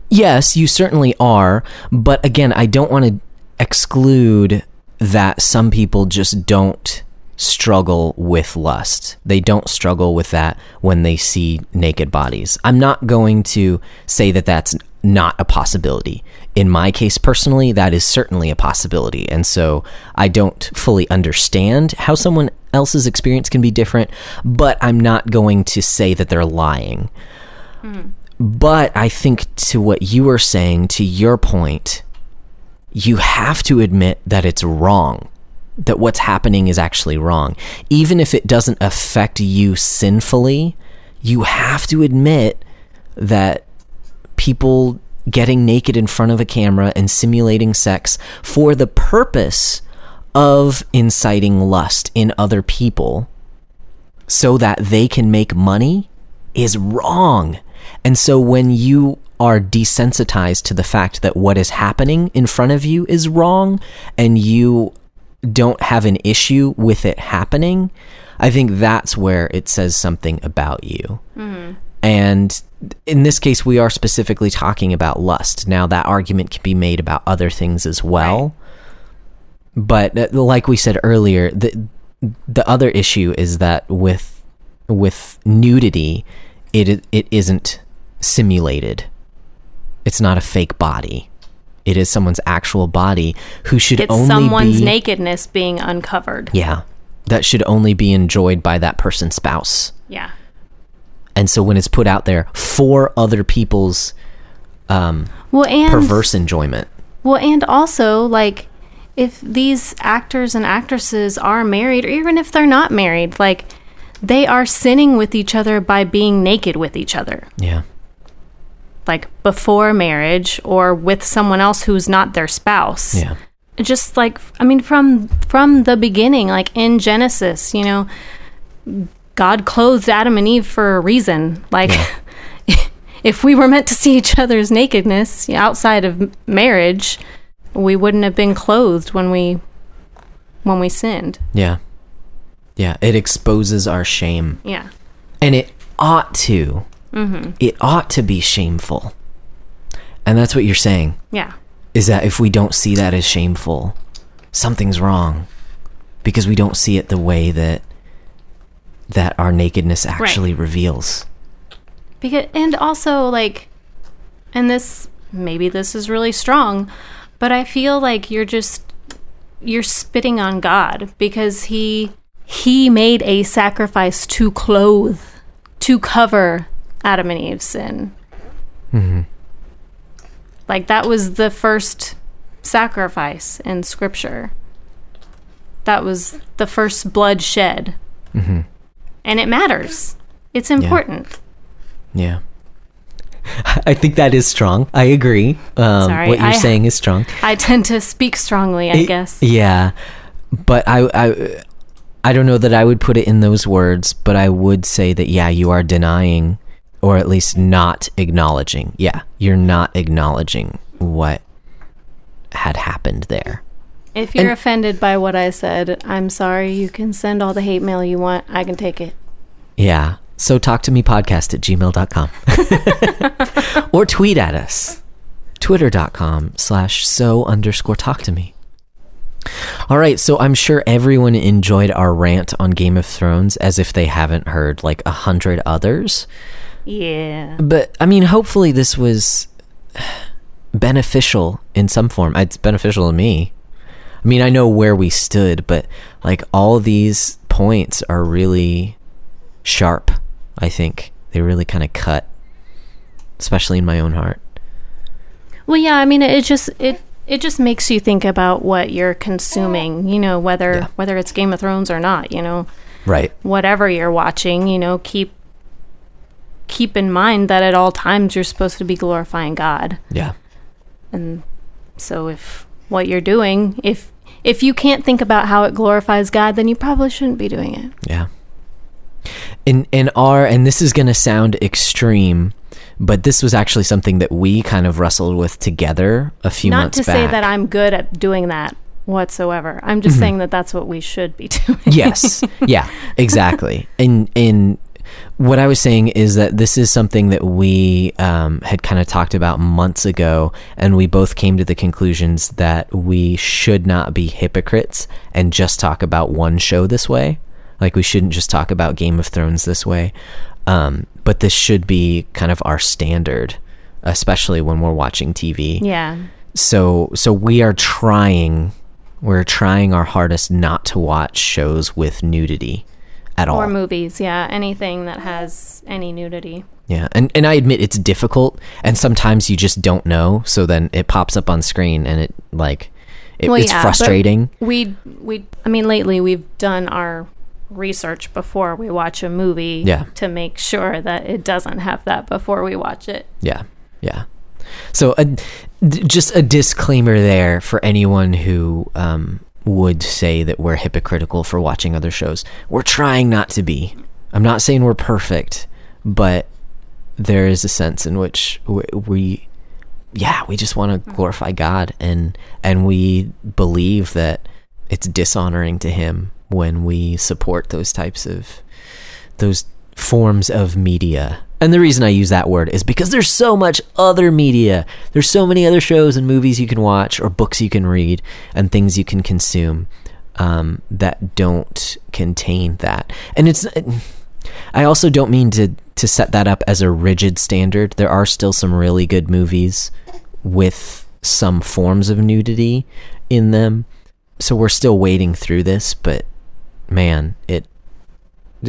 Yes, you certainly are. But again, I don't want to exclude that some people just don't struggle with lust. They don't struggle with that when they see naked bodies. I'm not going to say that that's not a possibility. In my case personally, that is certainly a possibility. And so I don't fully understand how someone else's experience can be different, but I'm not going to say that they're lying. Hmm. But I think to what you were saying, to your point, you have to admit that it's wrong. That what's happening is actually wrong. Even if it doesn't affect you sinfully, you have to admit that people getting naked in front of a camera and simulating sex for the purpose of inciting lust in other people so that they can make money is wrong. And so when you are desensitized to the fact that what is happening in front of you is wrong and you don't have an issue with it happening, I think that's where it says something about you. And in this case, we are specifically talking about lust. Now, that argument can be made about other things as well. But uh, like we said earlier, the the other issue is that with with nudity, it it isn't simulated. It's not a fake body. It is someone's actual body who should It's only someone's be nakedness being uncovered. yeah that should only be enjoyed by that person's spouse. Yeah. And so when it's put out there for other people's um, Well, and perverse enjoyment, well, and also like if these actors and actresses are married, or even if they're not married, like they are sinning with each other by being naked with each other, yeah, like before marriage or with someone else who's not their spouse. yeah, just like i mean from from the beginning like in genesis you know god clothed adam and eve for a reason. Like *laughs* if we were meant to see each other's nakedness outside of marriage we wouldn't have been clothed when we when we sinned. Yeah, yeah. It exposes our shame, yeah. And it ought to. Mm-hmm. It ought to be shameful, and that's what you're saying. yeah. Is that if we don't see that as shameful, something's wrong. Because we don't see it the way that that our nakedness actually reveals. Because and also like and this maybe this is really strong, but I feel like you're just you're spitting on God because he he made a sacrifice to clothe to cover Adam and Eve's sin. Like that was the first sacrifice in scripture. That was the first blood shed. And it matters. It's important. Yeah. *laughs* I think that is strong. I agree. Um, Sorry, what you're I- saying is strong. I tend to speak strongly, I It- guess. Yeah, but I, I, I don't know that I would put it in those words, but I would say that yeah, you are denying, or at least not acknowledging. Yeah, you're not acknowledging what had happened there. If you're And- offended by what I said, I'm sorry. You can send all the hate mail you want. I can take it. Yeah. So talk to me podcast at gmail.com *laughs* or tweet at us. Twitter.com slash so underscore talk to me. All right, so I'm sure everyone enjoyed our rant on Game of Thrones as if they haven't heard like a hundred others. Yeah. But I mean, hopefully this was beneficial in some form. It's beneficial to me. I mean, I know where we stood, but like all these points are really sharp, I think. They really kind of cut, especially in my own heart. Well, yeah. I mean, it just it it just makes you think about what you're consuming. You know, whether Yeah. whether it's Game of Thrones or not. You know, Right. whatever you're watching. You know, keep keep in mind that at all times you're supposed to be glorifying God. Yeah. And so if what you're doing, if if you can't think about how it glorifies God, then you probably shouldn't be doing it. Yeah. In in our and this is going to sound extreme, but this was actually something that we kind of wrestled with together a few months. Not to say that I'm good at doing that whatsoever. I'm just mm-hmm. saying that that's what we should be *laughs* doing. yes yeah exactly and and what i was saying is that this is something that we um, had kind of talked about months ago and we both came to the conclusions that we should not be hypocrites and just talk about one show this way. Like we shouldn't just talk about game of thrones this way. Um, but this should be kind of our standard especially when we're watching tv yeah. so so we are trying we're trying our hardest not to watch shows with nudity at all Or movies, yeah. Anything that has any nudity. yeah and and i admit it's difficult and sometimes you just don't know so then it pops up on screen and it like it, Well, it's yeah, frustrating We we I mean lately we've done our research before we watch a movie Yeah. to make sure that it doesn't have that before we watch it. yeah yeah so a, d- just a disclaimer there for anyone who um, would say that we're hypocritical for watching other shows. We're trying not to be. I'm not saying we're perfect but there is a sense in which we, yeah we just want to glorify god and and we believe that it's dishonoring to him when we support those types of those forms of media and the reason i use that word is because there's so much other media there's so many other shows and movies you can watch or books you can read and things you can consume um, that don't contain that and it's I also don't mean to to set that up as a rigid standard. There are still some really good movies with some forms of nudity in them. So we're still wading through this, but man, it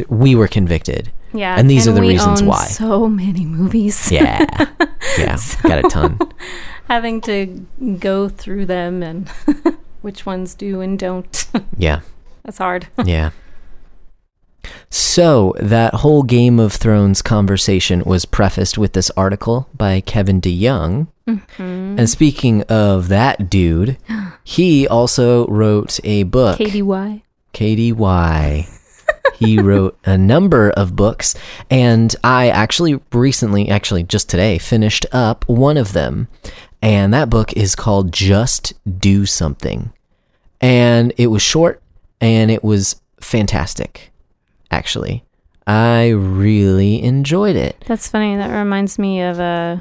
we were convicted. Yeah. And these are the we reasons own why. So many movies. *laughs* Yeah. Yeah, *laughs* got a ton. *laughs* Having to go through them and which ones do and don't. Yeah. That's hard. Yeah. So, that whole Game of Thrones conversation was prefaced with this article by Kevin DeYoung. Mm-hmm. And speaking of that dude, *gasps* he also wrote a book. KDY. KDY. He wrote a number of books, and I actually recently, actually just today, finished up one of them. And that book is called Just Do Something. And it was short and it was fantastic, actually. I really enjoyed it. That's funny. That reminds me of uh,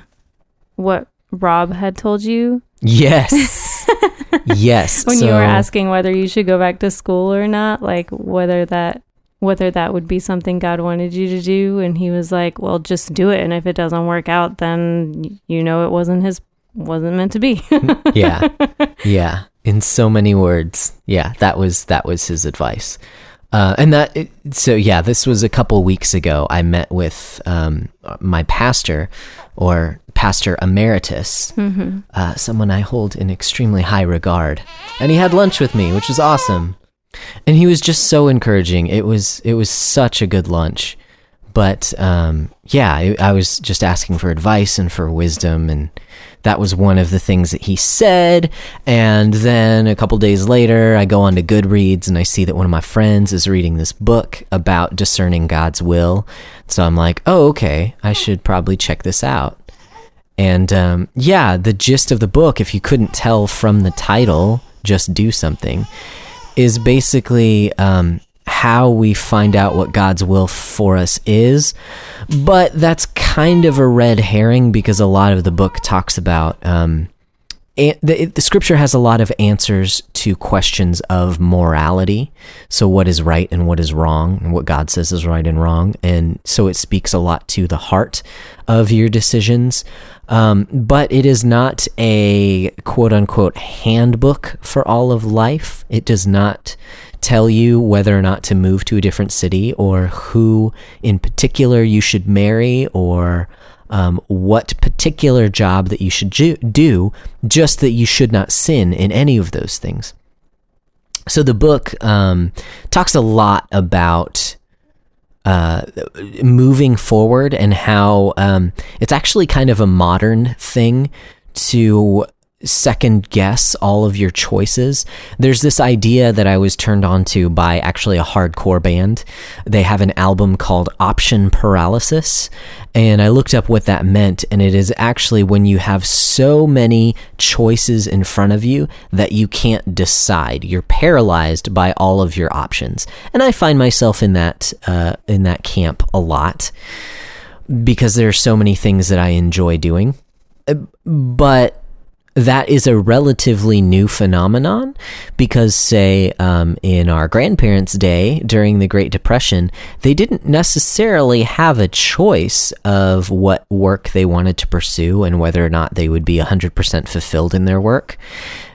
what Rob had told you. Yes. *laughs* yes. when you were asking whether you should go back to school or not, like whether that whether that would be something God wanted you to do, and He was like, "Well, just do it, and if it doesn't work out, then you know it wasn't His wasn't meant to be." *laughs* yeah. *laughs* Yeah. In so many words. Yeah that was that was his advice. Uh, and that it- so yeah this was a couple weeks ago i met with um, my pastor or pastor emeritus uh, someone i hold in extremely high regard. And he had lunch with me which was awesome and he was just so encouraging it was it was such a good lunch but um, yeah, I, was just asking for advice and for wisdom, and that was one of the things that he said. And then a couple days later, I go on to Goodreads and I see that one of my friends is reading this book about discerning God's will. So I'm like, oh, okay, I should probably check this out. And um, yeah, the gist of the book, if you couldn't tell from the title, just do something, is basically um, how we find out what God's will for us is. But that's kind of a red herring because a lot of the book talks about. Um, the, the scripture has a lot of answers to questions of morality. So, what is right and what is wrong, and what God says is right and wrong. And so, it speaks a lot to the heart of your decisions. Um, but it is not a quote unquote handbook for all of life. It does not tell you whether or not to move to a different city or who in particular you should marry or um, what particular job that you should do, just that you should not sin in any of those things. So the book um, talks a lot about uh, moving forward and how um, it's actually kind of a modern thing to second guess all of your choices. There's this idea that I was turned on to by actually a hardcore band. They have an album called Option Paralysis, and I looked up what that meant, and it is actually when you have so many choices in front of you that you can't decide. You're paralyzed by all of your options, and I find myself in that uh, in that camp a lot because there are so many things that I enjoy doing, Uh, but that is a relatively new phenomenon because, say, um, in our grandparents' day during the Great Depression, they didn't necessarily have a choice of what work they wanted to pursue and whether or not they would be 100% fulfilled in their work.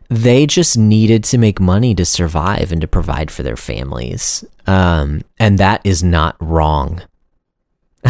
They just needed to make money to survive and to provide for their families. Um, and that is not wrong.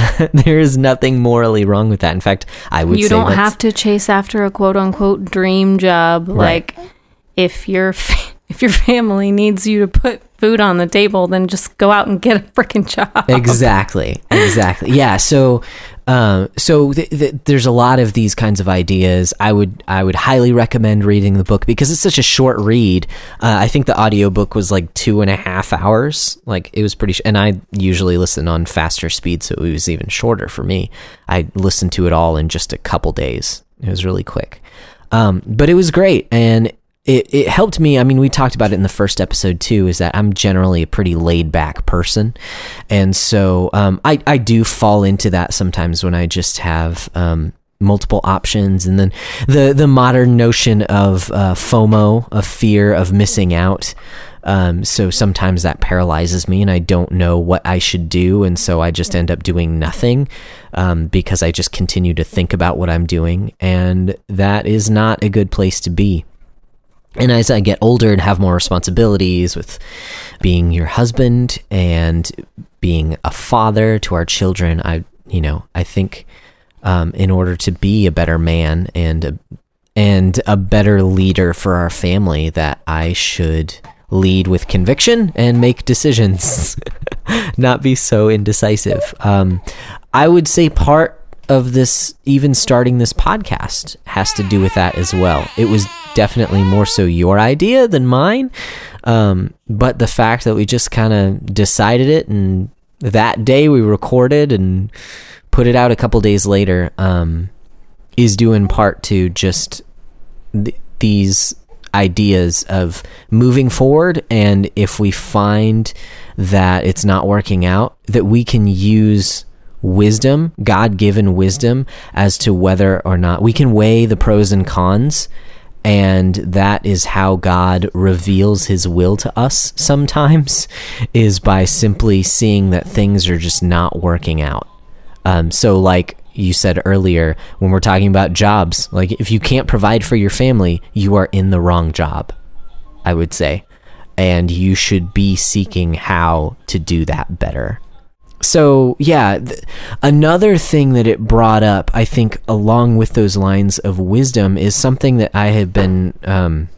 *laughs* there is nothing morally wrong with that. In fact, I would you don't have to chase after a quote unquote dream job. Right. Like if your *laughs* fa- if your family needs you to put food on the table, then just go out and get a freaking job. exactly. Exactly. Yeah so um, so th- th- there's a lot of these kinds of ideas. I would i would highly recommend reading the book because it's such a short read. Uh, i think the audiobook was like two and a half hours. Like it was pretty sh- and i usually listen on faster speed so it was even shorter for me. I listened to it all in just a couple days. It was really quick. Um, but it was great and it, it helped me. I mean, we talked about it in the first episode too. Is that I'm generally a pretty laid back person, and so um, I I do fall into that sometimes when I just have um, multiple options, and then the the modern notion of uh, FOMO, of fear of missing out. Um, so sometimes that paralyzes me, and I don't know what I should do, and so I just end up doing nothing um, because I just continue to think about what I'm doing, and that is not a good place to be. And as I get older and have more responsibilities with being your husband and being a father to our children, I, you know, I think um, in order to be a better man and a, and a better leader for our family, that I should lead with conviction and make decisions, *laughs* not be so indecisive. Um, I would say part of this, even starting this podcast, has to do with that as well. It was definitely more so your idea than mine. Um, but the fact that we just kind of decided it and that day we recorded and put it out a couple days later um, is due in part to just th- these ideas of moving forward and if we find that it's not working out that we can use wisdom god-given wisdom as to whether or not we can weigh the pros and cons and that is how God reveals his will to us sometimes *laughs* is by simply seeing that things are just not working out. Um, so like you said earlier when we're talking about jobs, like if you can't provide for your family, you are in the wrong job. I would say. And you should be seeking how to do that better so yeah th- another thing that it brought up i think along with those lines of wisdom is something that i have been um,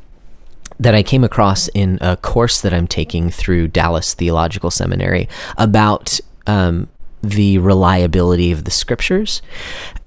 that i came across in a course that i'm taking through dallas theological seminary about um, the reliability of the scriptures.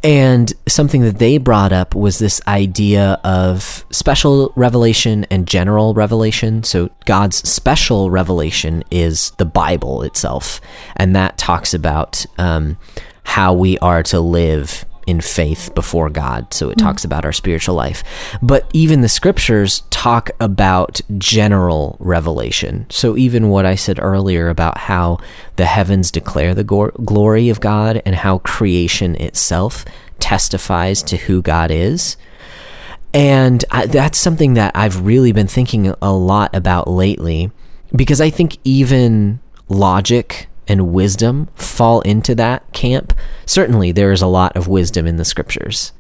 And something that they brought up was this idea of special revelation and general revelation. So, God's special revelation is the Bible itself, and that talks about um, how we are to live in faith before God. So it mm. talks about our spiritual life. But even the scriptures talk about general revelation. So even what I said earlier about how the heavens declare the go- glory of God and how creation itself testifies to who God is. And I, that's something that I've really been thinking a lot about lately because I think even logic and wisdom fall into that camp. Certainly, there is a lot of wisdom in the scriptures.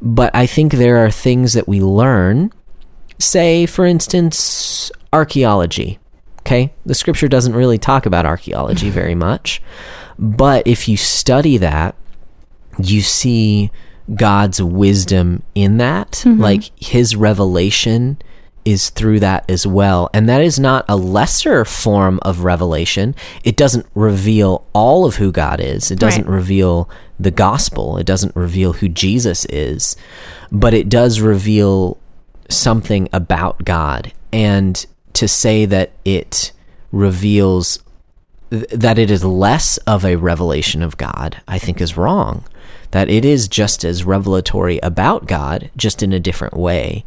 But I think there are things that we learn, say, for instance, archaeology. Okay? The scripture doesn't really talk about archaeology *laughs* very much. But if you study that, you see God's wisdom in that, mm-hmm. like his revelation is through that as well. And that is not a lesser form of revelation. It doesn't reveal all of who God is, it doesn't right. reveal the gospel, it doesn't reveal who Jesus is, but it does reveal something about God. And to say that it reveals that it is less of a revelation of God, I think is wrong. That it is just as revelatory about God, just in a different way.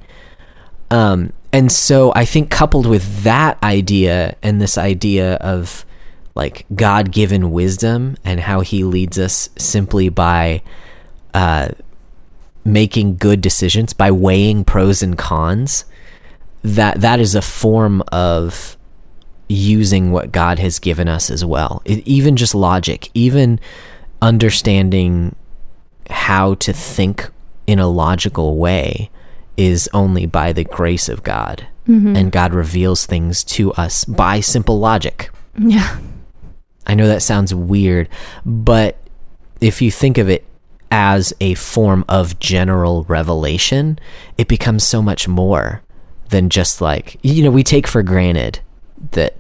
Um, and so I think coupled with that idea and this idea of like God given wisdom and how he leads us simply by uh, making good decisions, by weighing pros and cons, that that is a form of using what God has given us as well. It, even just logic, even understanding how to think in a logical way is only by the grace of God. Mm-hmm. And God reveals things to us by simple logic. Yeah. I know that sounds weird, but if you think of it as a form of general revelation, it becomes so much more than just like, you know, we take for granted that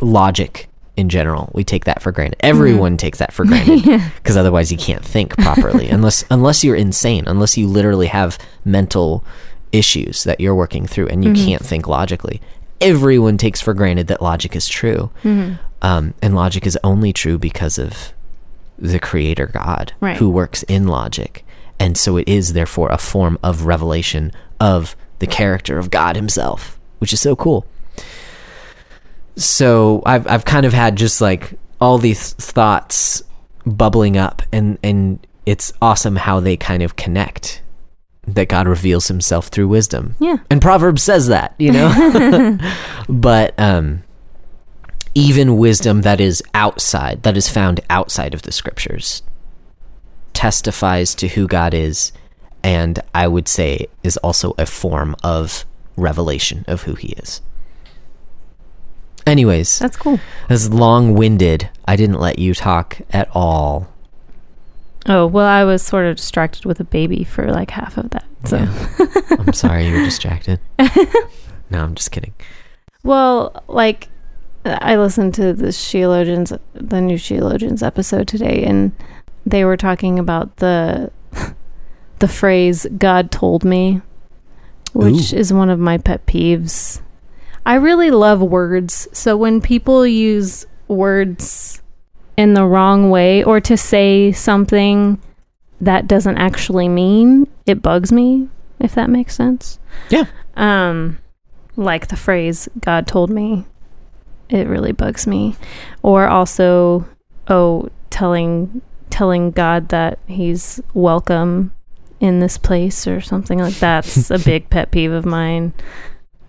logic in general. We take that for granted. Everyone mm. takes that for granted because *laughs* yeah. otherwise you can't think properly unless unless you're insane, unless you literally have mental issues that you're working through and you mm-hmm. can't think logically. Everyone takes for granted that logic is true, mm-hmm. um, and logic is only true because of the Creator God right. who works in logic, and so it is therefore a form of revelation of the character of God Himself, which is so cool so I've I've kind of had just like all these thoughts bubbling up and and it's awesome how they kind of connect that God reveals himself through wisdom. Yeah. And Proverbs says that, you know. *laughs* but um even wisdom that is outside, that is found outside of the scriptures testifies to who God is and I would say is also a form of revelation of who he is. Anyways, that's cool. As long winded. I didn't let you talk at all. Oh well, I was sort of distracted with a baby for like half of that. So yeah. I'm sorry you were distracted. *laughs* no, I'm just kidding. Well, like I listened to the Sheologians, the new Sheologians episode today, and they were talking about the *laughs* the phrase "God told me," which Ooh. is one of my pet peeves. I really love words. So when people use words in the wrong way or to say something that doesn't actually mean, it bugs me, if that makes sense. Yeah. Um like the phrase God told me. It really bugs me. Or also oh telling telling God that he's welcome in this place or something like that's a *laughs* big pet peeve of mine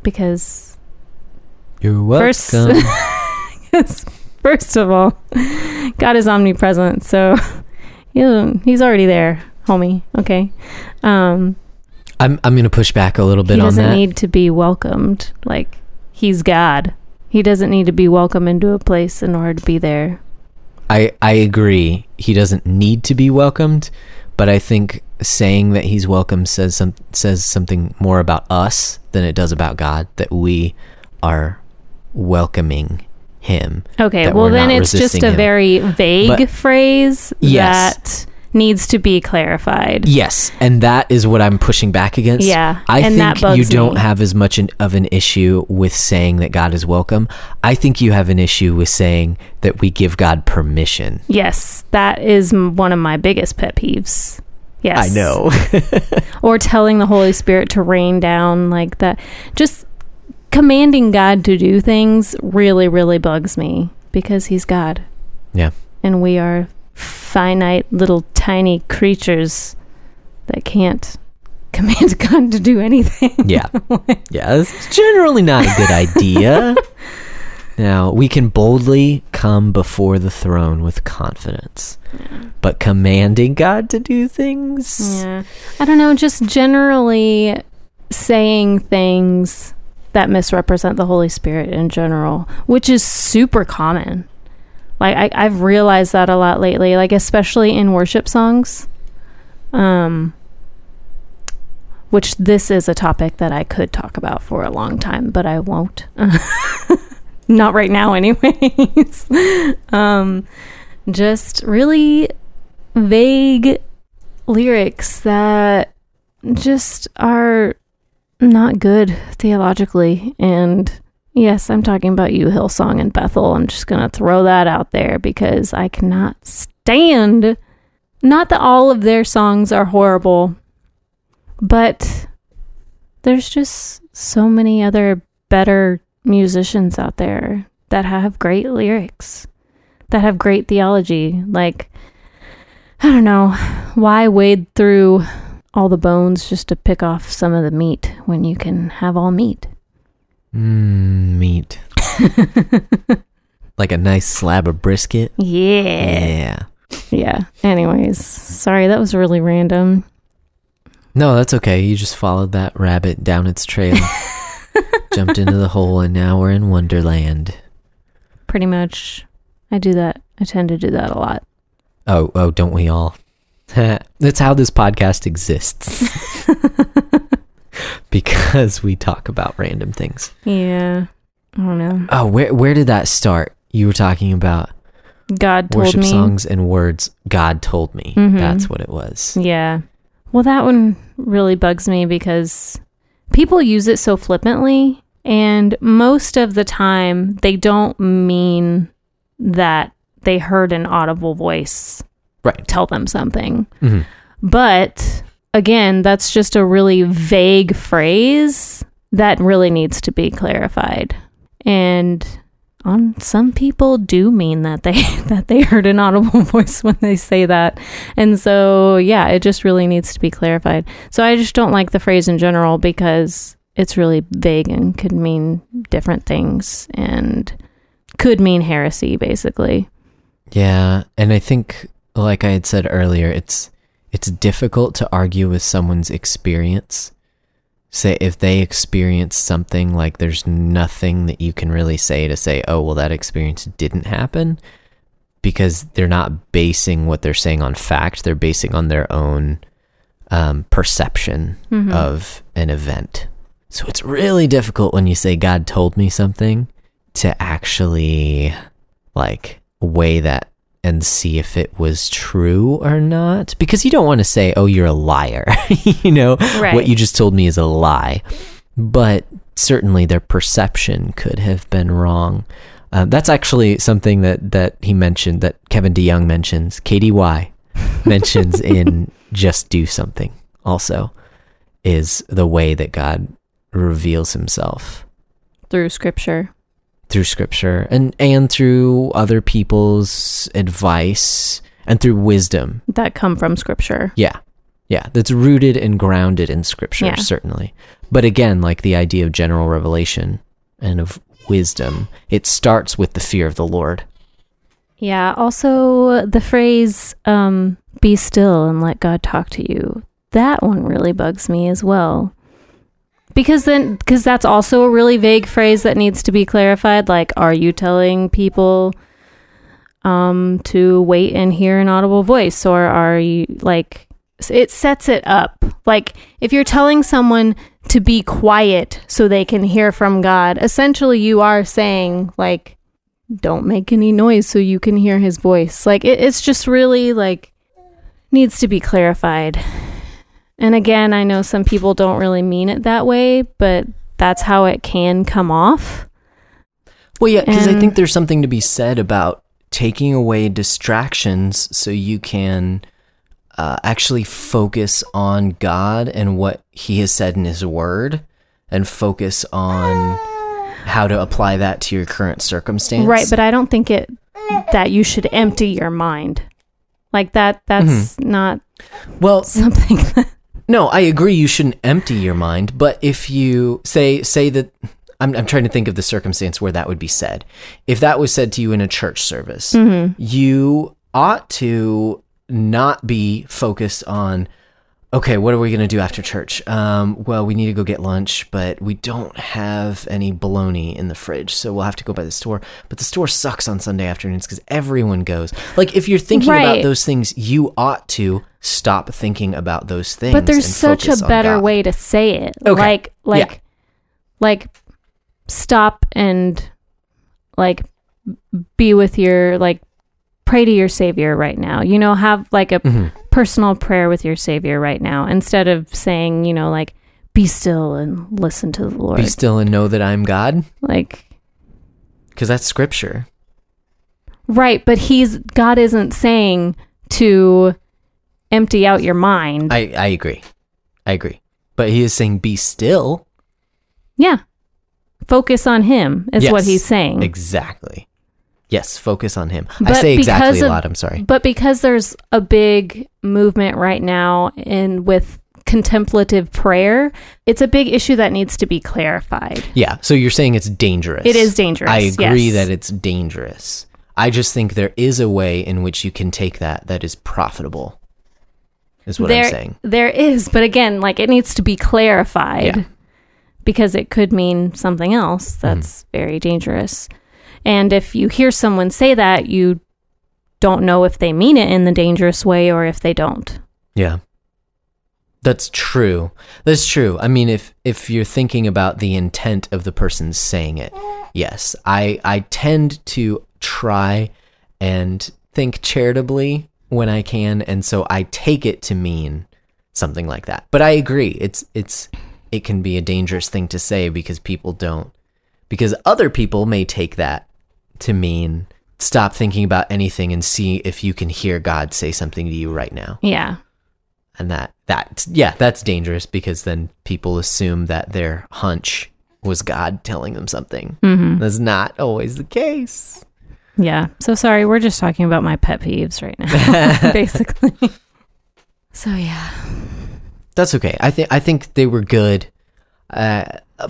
because You're First- welcome. *laughs* first of all, God is omnipresent, so *laughs* he's already there, homie. Okay. Um, I'm I'm gonna push back a little bit he on doesn't need to be welcomed. Like he's God. He doesn't need to be welcome into a place in order to be there. I I agree. He doesn't need to be welcomed, but I think saying that he's welcome says some says something more about us than it does about God. That we are welcoming him. Okay, well then it's just a him. very vague But- phrase Yes. that needs to be clarified. Yes, and that is what I'm pushing back against. Yeah, I think you don't me. have as much an, of an issue with saying that God is welcome. I think you have an issue with saying that we give God permission. Yes, that is one of my biggest pet peeves. Yes. I know. *laughs* or telling the Holy Spirit to rain down like that. Just commanding God to do things really, really bugs me because He's God. Yeah. And we are finite little tiny creatures that can't *laughs* command God to do anything. Yeah. *laughs* yeah, it's generally not a good idea. *laughs* now, we can boldly come before the throne with confidence. But commanding God to do things? Yeah. I don't know, just generally saying things that misrepresent the Holy Spirit in general, which is super common. Like I, I've realized that a lot lately, like especially in worship songs. Um which this is a topic that I could talk about for a long time, but I won't. *laughs* Not right now anyways. *laughs* um just really vague lyrics that just are not good theologically. And yes, I'm talking about you, Hillsong and Bethel. I'm just going to throw that out there because I cannot stand. Not that all of their songs are horrible, but there's just so many other better musicians out there that have great lyrics, that have great theology. Like, I don't know, why wade through all the bones just to pick off some of the meat when you can have all meat? Mmm, meat. *laughs* like a nice slab of brisket. Yeah. Yeah. Yeah. Anyways, sorry, that was really random. No, that's okay. You just followed that rabbit down its trail, *laughs* jumped into the hole, and now we're in Wonderland. Pretty much. I do that. I tend to do that a lot. Oh, oh, don't we all? *laughs* That's how this podcast exists. *laughs* because we talk about random things. Yeah. I don't know. Oh, where where did that start? You were talking about God told worship me. songs and words. God told me. Mhm. That's what it was. Yeah. Well, that one really bugs me because people use it so flippantly, and most of the time they don't mean that they heard an audible voice Right. tell them something. hmm But again, that's just a really vague phrase that really needs to be clarified. And on some people do mean that they *laughs* that they heard an audible *laughs* voice when they say that. And so yeah, it just really needs to be clarified. So I just don't like the phrase in general because it's really vague and could mean different things and could mean heresy basically. Yeah, and I think, like I had said earlier, it's it's difficult to argue with someone's experience. Say if they experience something, like there's nothing that you can really say to say, oh, well, that experience didn't happen, because they're not basing what they're saying on fact. They're basing on their own um, perception Mhm. of an event. So it's really difficult when you say God told me something to actually like weigh that and see if it was true or not? Because you don't want to say oh you're a liar *laughs* you know? Right. what you just told me is a lie. But certainly their perception could have been wrong. Uh, that's actually something that that he mentioned that Kevin DeYoung mentions. KDY *laughs* mentions in just do something also is the way that God reveals himself. Through scripture. Through scripture and and through other people's advice and through wisdom that come from scripture. yeah Yeah, that's rooted and grounded in scripture, Yeah. certainly. But again, like the idea of general revelation and of wisdom, it starts with the fear of the Lord. Yeah. Also, the phrase um, "be still and let God talk to you." That one really bugs me as well. Because then, because that's also a really vague phrase that needs to be clarified. Like, are you telling people um, to wait and hear an audible voice, or are you like? It sets it up. Like, if you're telling someone to be quiet so they can hear from God, essentially you are saying like don't make any noise so you can hear his voice. Like it, it's just really like needs to be clarified. And again, I know some people don't really mean it that way, but that's how it can come off. Well, yeah, because I think there's something to be said about taking away distractions so you can uh, actually focus on God and what He has said in His Word and focus on how to apply that to your current circumstance. Right, but I don't think it that you should empty your mind. Like that that's not well, something *laughs* that No, I agree. You shouldn't empty your mind. But if you say say that, I'm I'm trying to think of the circumstance where that would be said. If that was said to you in a church service, you ought to not be focused on. Okay, what are we going to do after church? Um, well, we need to go get lunch, but we don't have any bologna in the fridge, so we'll have to go by the store. But the store sucks on Sunday afternoons because everyone goes. Like, if you're thinking about those things, you ought to stop thinking about those things. but there's such a better way to say it. Okay. Like like Yeah. like stop and like be with your like pray to your savior right now. You know, have like a Mhm. personal prayer with your savior right now instead of saying, you know, like be still and listen to the Lord. Be still and know that I'm God, like because that's scripture. right, but he's God isn't saying to empty out your mind. I I agree, I agree. But he is saying, "Be still." yeah. Focus on him is what he's saying. Exactly. Yes, focus on him. I say exactly because a lot. I'm sorry. But because there's a big movement right now in with contemplative prayer, it's a big issue that needs to be clarified. Yeah. So you're saying it's dangerous. It is dangerous, I agree yes. that it's dangerous. I just think there is a way in which you can take that that is profitable. Is what there, I'm saying. there is, but again, like it needs to be clarified Yeah. because it could mean something else that's mm-hmm. very dangerous. And if you hear someone say that, you don't know if they mean it in the dangerous way or if they don't. Yeah. That's true. That's true. I mean if if you're thinking about the intent of the person saying it. Yes. I I tend to try and think charitably when I can and so I take it to mean something like that. But I agree. It's it's it can be a dangerous thing to say because people don't because other people may take that to mean stop thinking about anything and see if you can hear God say something to you right now Yeah. and that that yeah that's dangerous because then people assume that their hunch was god telling them something hmm that's not always the case Yeah. So sorry, we're just talking about my pet peeves right now, *laughs* basically. So yeah. that's okay i think i think they were good uh,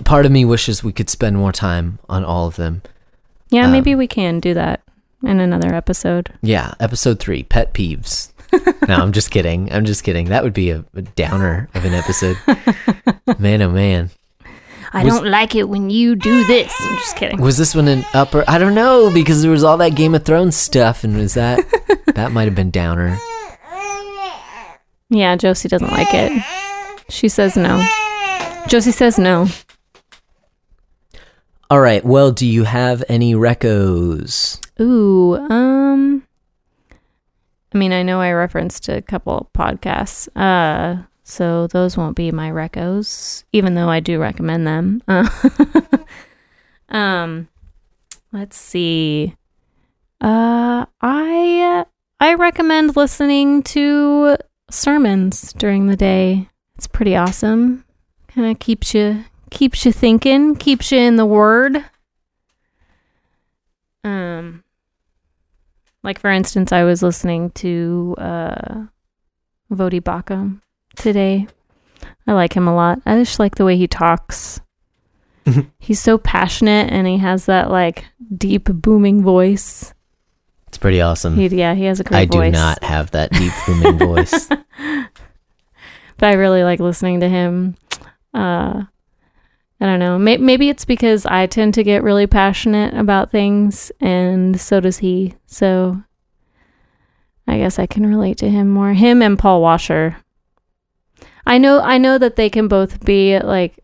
part of me wishes we could spend more time on all of them Yeah, Um, maybe we can do that in another episode. yeah episode three pet peeves *laughs* no i'm just kidding i'm just kidding that would be a, a downer of an episode *laughs* man oh man I Was- don't like it when you do this. I'm just kidding. was this one an upper i don't know because there was all that game of thrones stuff and was that *laughs* that might have been downer Yeah, Josie doesn't like it. She says no. Josie says no. All right. Well, do you have any recos? Ooh, um I mean, I know I referenced a couple podcasts. Uh so those won't be my recos, even though I do recommend them. Uh, *laughs* um let's see. Uh I I recommend listening to sermons during the day. It's pretty awesome. Kind of keeps you keeps you thinking, keeps you in the word. Um like for instance, I was listening to uh Voddie Baucham today. I like him a lot. I just like the way he talks. He's so passionate and he has that like deep booming voice. It's pretty awesome. He, yeah, he has a great I voice. do not have that deep *laughs* booming voice. *laughs* but I really like listening to him. Uh, I don't know. May- maybe it's because I tend to get really passionate about things, and so does he. So I guess I can relate to him more. Him and Paul Washer. I know. I know that they can both be like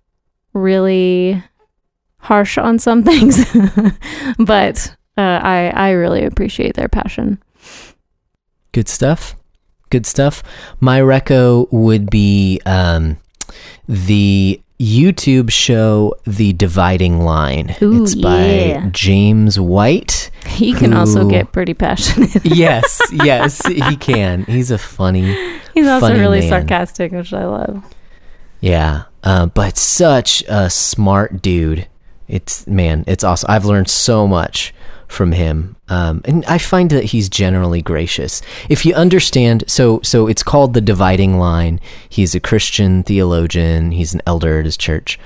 really harsh on some *laughs* things, but uh, I I really appreciate their passion. Good stuff. Good stuff. My reco would be um, the YouTube show The Dividing Line. Ooh, it's by yeah. James White. He can also get pretty passionate. Yes, *laughs* yes, he can. He's a funny, He's also really man. sarcastic, which I love. Yeah, uh, but such a smart dude. It's man, it's awesome. I've learned so much from him, um, and I find that he's generally gracious. If you understand, so so it's called the dividing line. He's a Christian theologian. He's an elder at his church,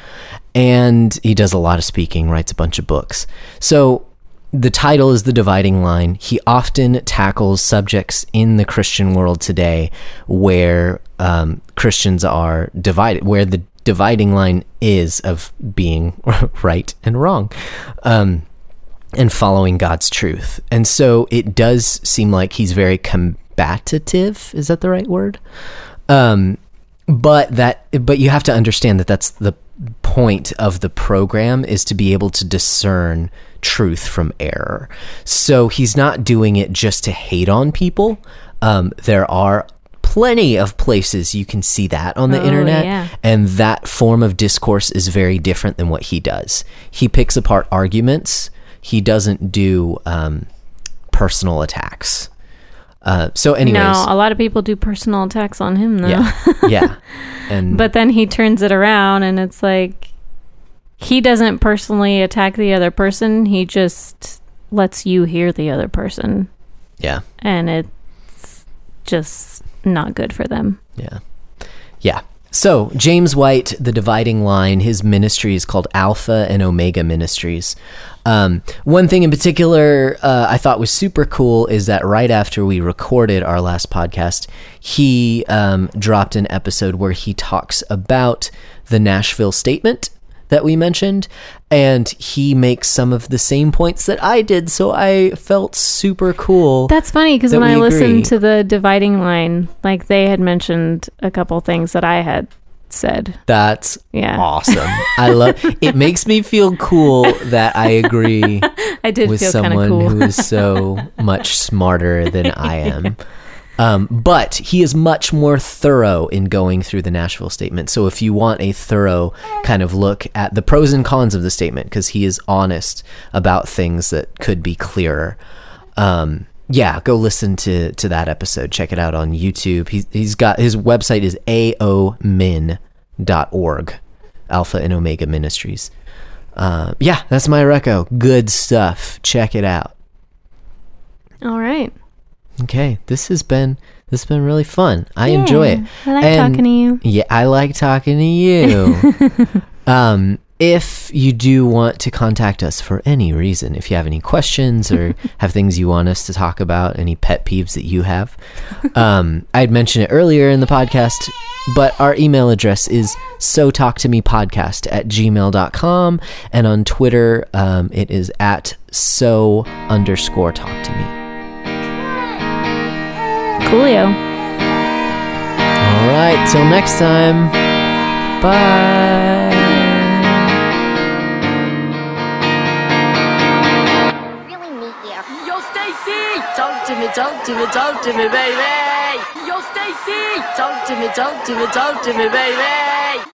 and he does a lot of speaking. Writes a bunch of books. So the title is The Dividing Line. He often tackles subjects in the Christian world today where um, Christians are divided, where the dividing line is of being *laughs* right and wrong. Um, and following God's truth. And so it does seem like he's very combative. Is that the right word? Um, but that but you have to understand that that's the point of the program is to be able to discern truth from error. So he's not doing it just to hate on people. Um, there are plenty of places you can see that on the Oh, internet yeah. and that form of discourse is very different than what he does. He picks apart arguments. He doesn't do um, personal attacks. Uh, so, anyways, no, a lot of people do personal attacks on him though. yeah, yeah, *laughs* and but then he turns it around and it's like he doesn't personally attack the other person. He just lets you hear the other person yeah, and it's just not good for them. yeah, yeah. So James White, the dividing line, his ministry is called Alpha and Omega Ministries. Um, one thing in particular uh, I thought was super cool is that right after we recorded our last podcast, he um, dropped an episode where he talks about the Nashville Statement that we mentioned, and he makes some of the same points that I did. So I felt super cool. That's funny because That when I agree. listened to the dividing line, like they had mentioned a couple things that I had said. That's Yeah. awesome. *laughs* I love it. Makes me feel cool that I agree *laughs* I did with someone cool. who is so *laughs* much smarter than I am. Um, but he is much more thorough in going through the Nashville statement. So if you want a thorough kind of look at the pros and cons of the statement, because he is honest about things that could be clearer. Um, yeah, go listen to to that episode. Check it out on YouTube. He's he's got his website is aomin.org, Alpha and Omega Ministries. Uh, yeah, that's my reco. Good stuff. Check it out. All right. Okay, this has been this has been really fun. I enjoy it. I like And- talking to you. Yeah, I like talking to you. *laughs* um, if you do want to contact us for any reason, if you have any questions or *laughs* have things you want us to talk about, any pet peeves that you have, um, I'd mentioned it earlier in the podcast, but our email address is so talk to me podcast at gmail.com. And on Twitter, um, it is at so underscore talk to me. Coolio. All right, till next time. Bye. really neat here. Yo, Stacy! Talk to me, talk to me, talk to me, baby! Yo, Stacy! Talk to me, talk to me, talk to me, baby!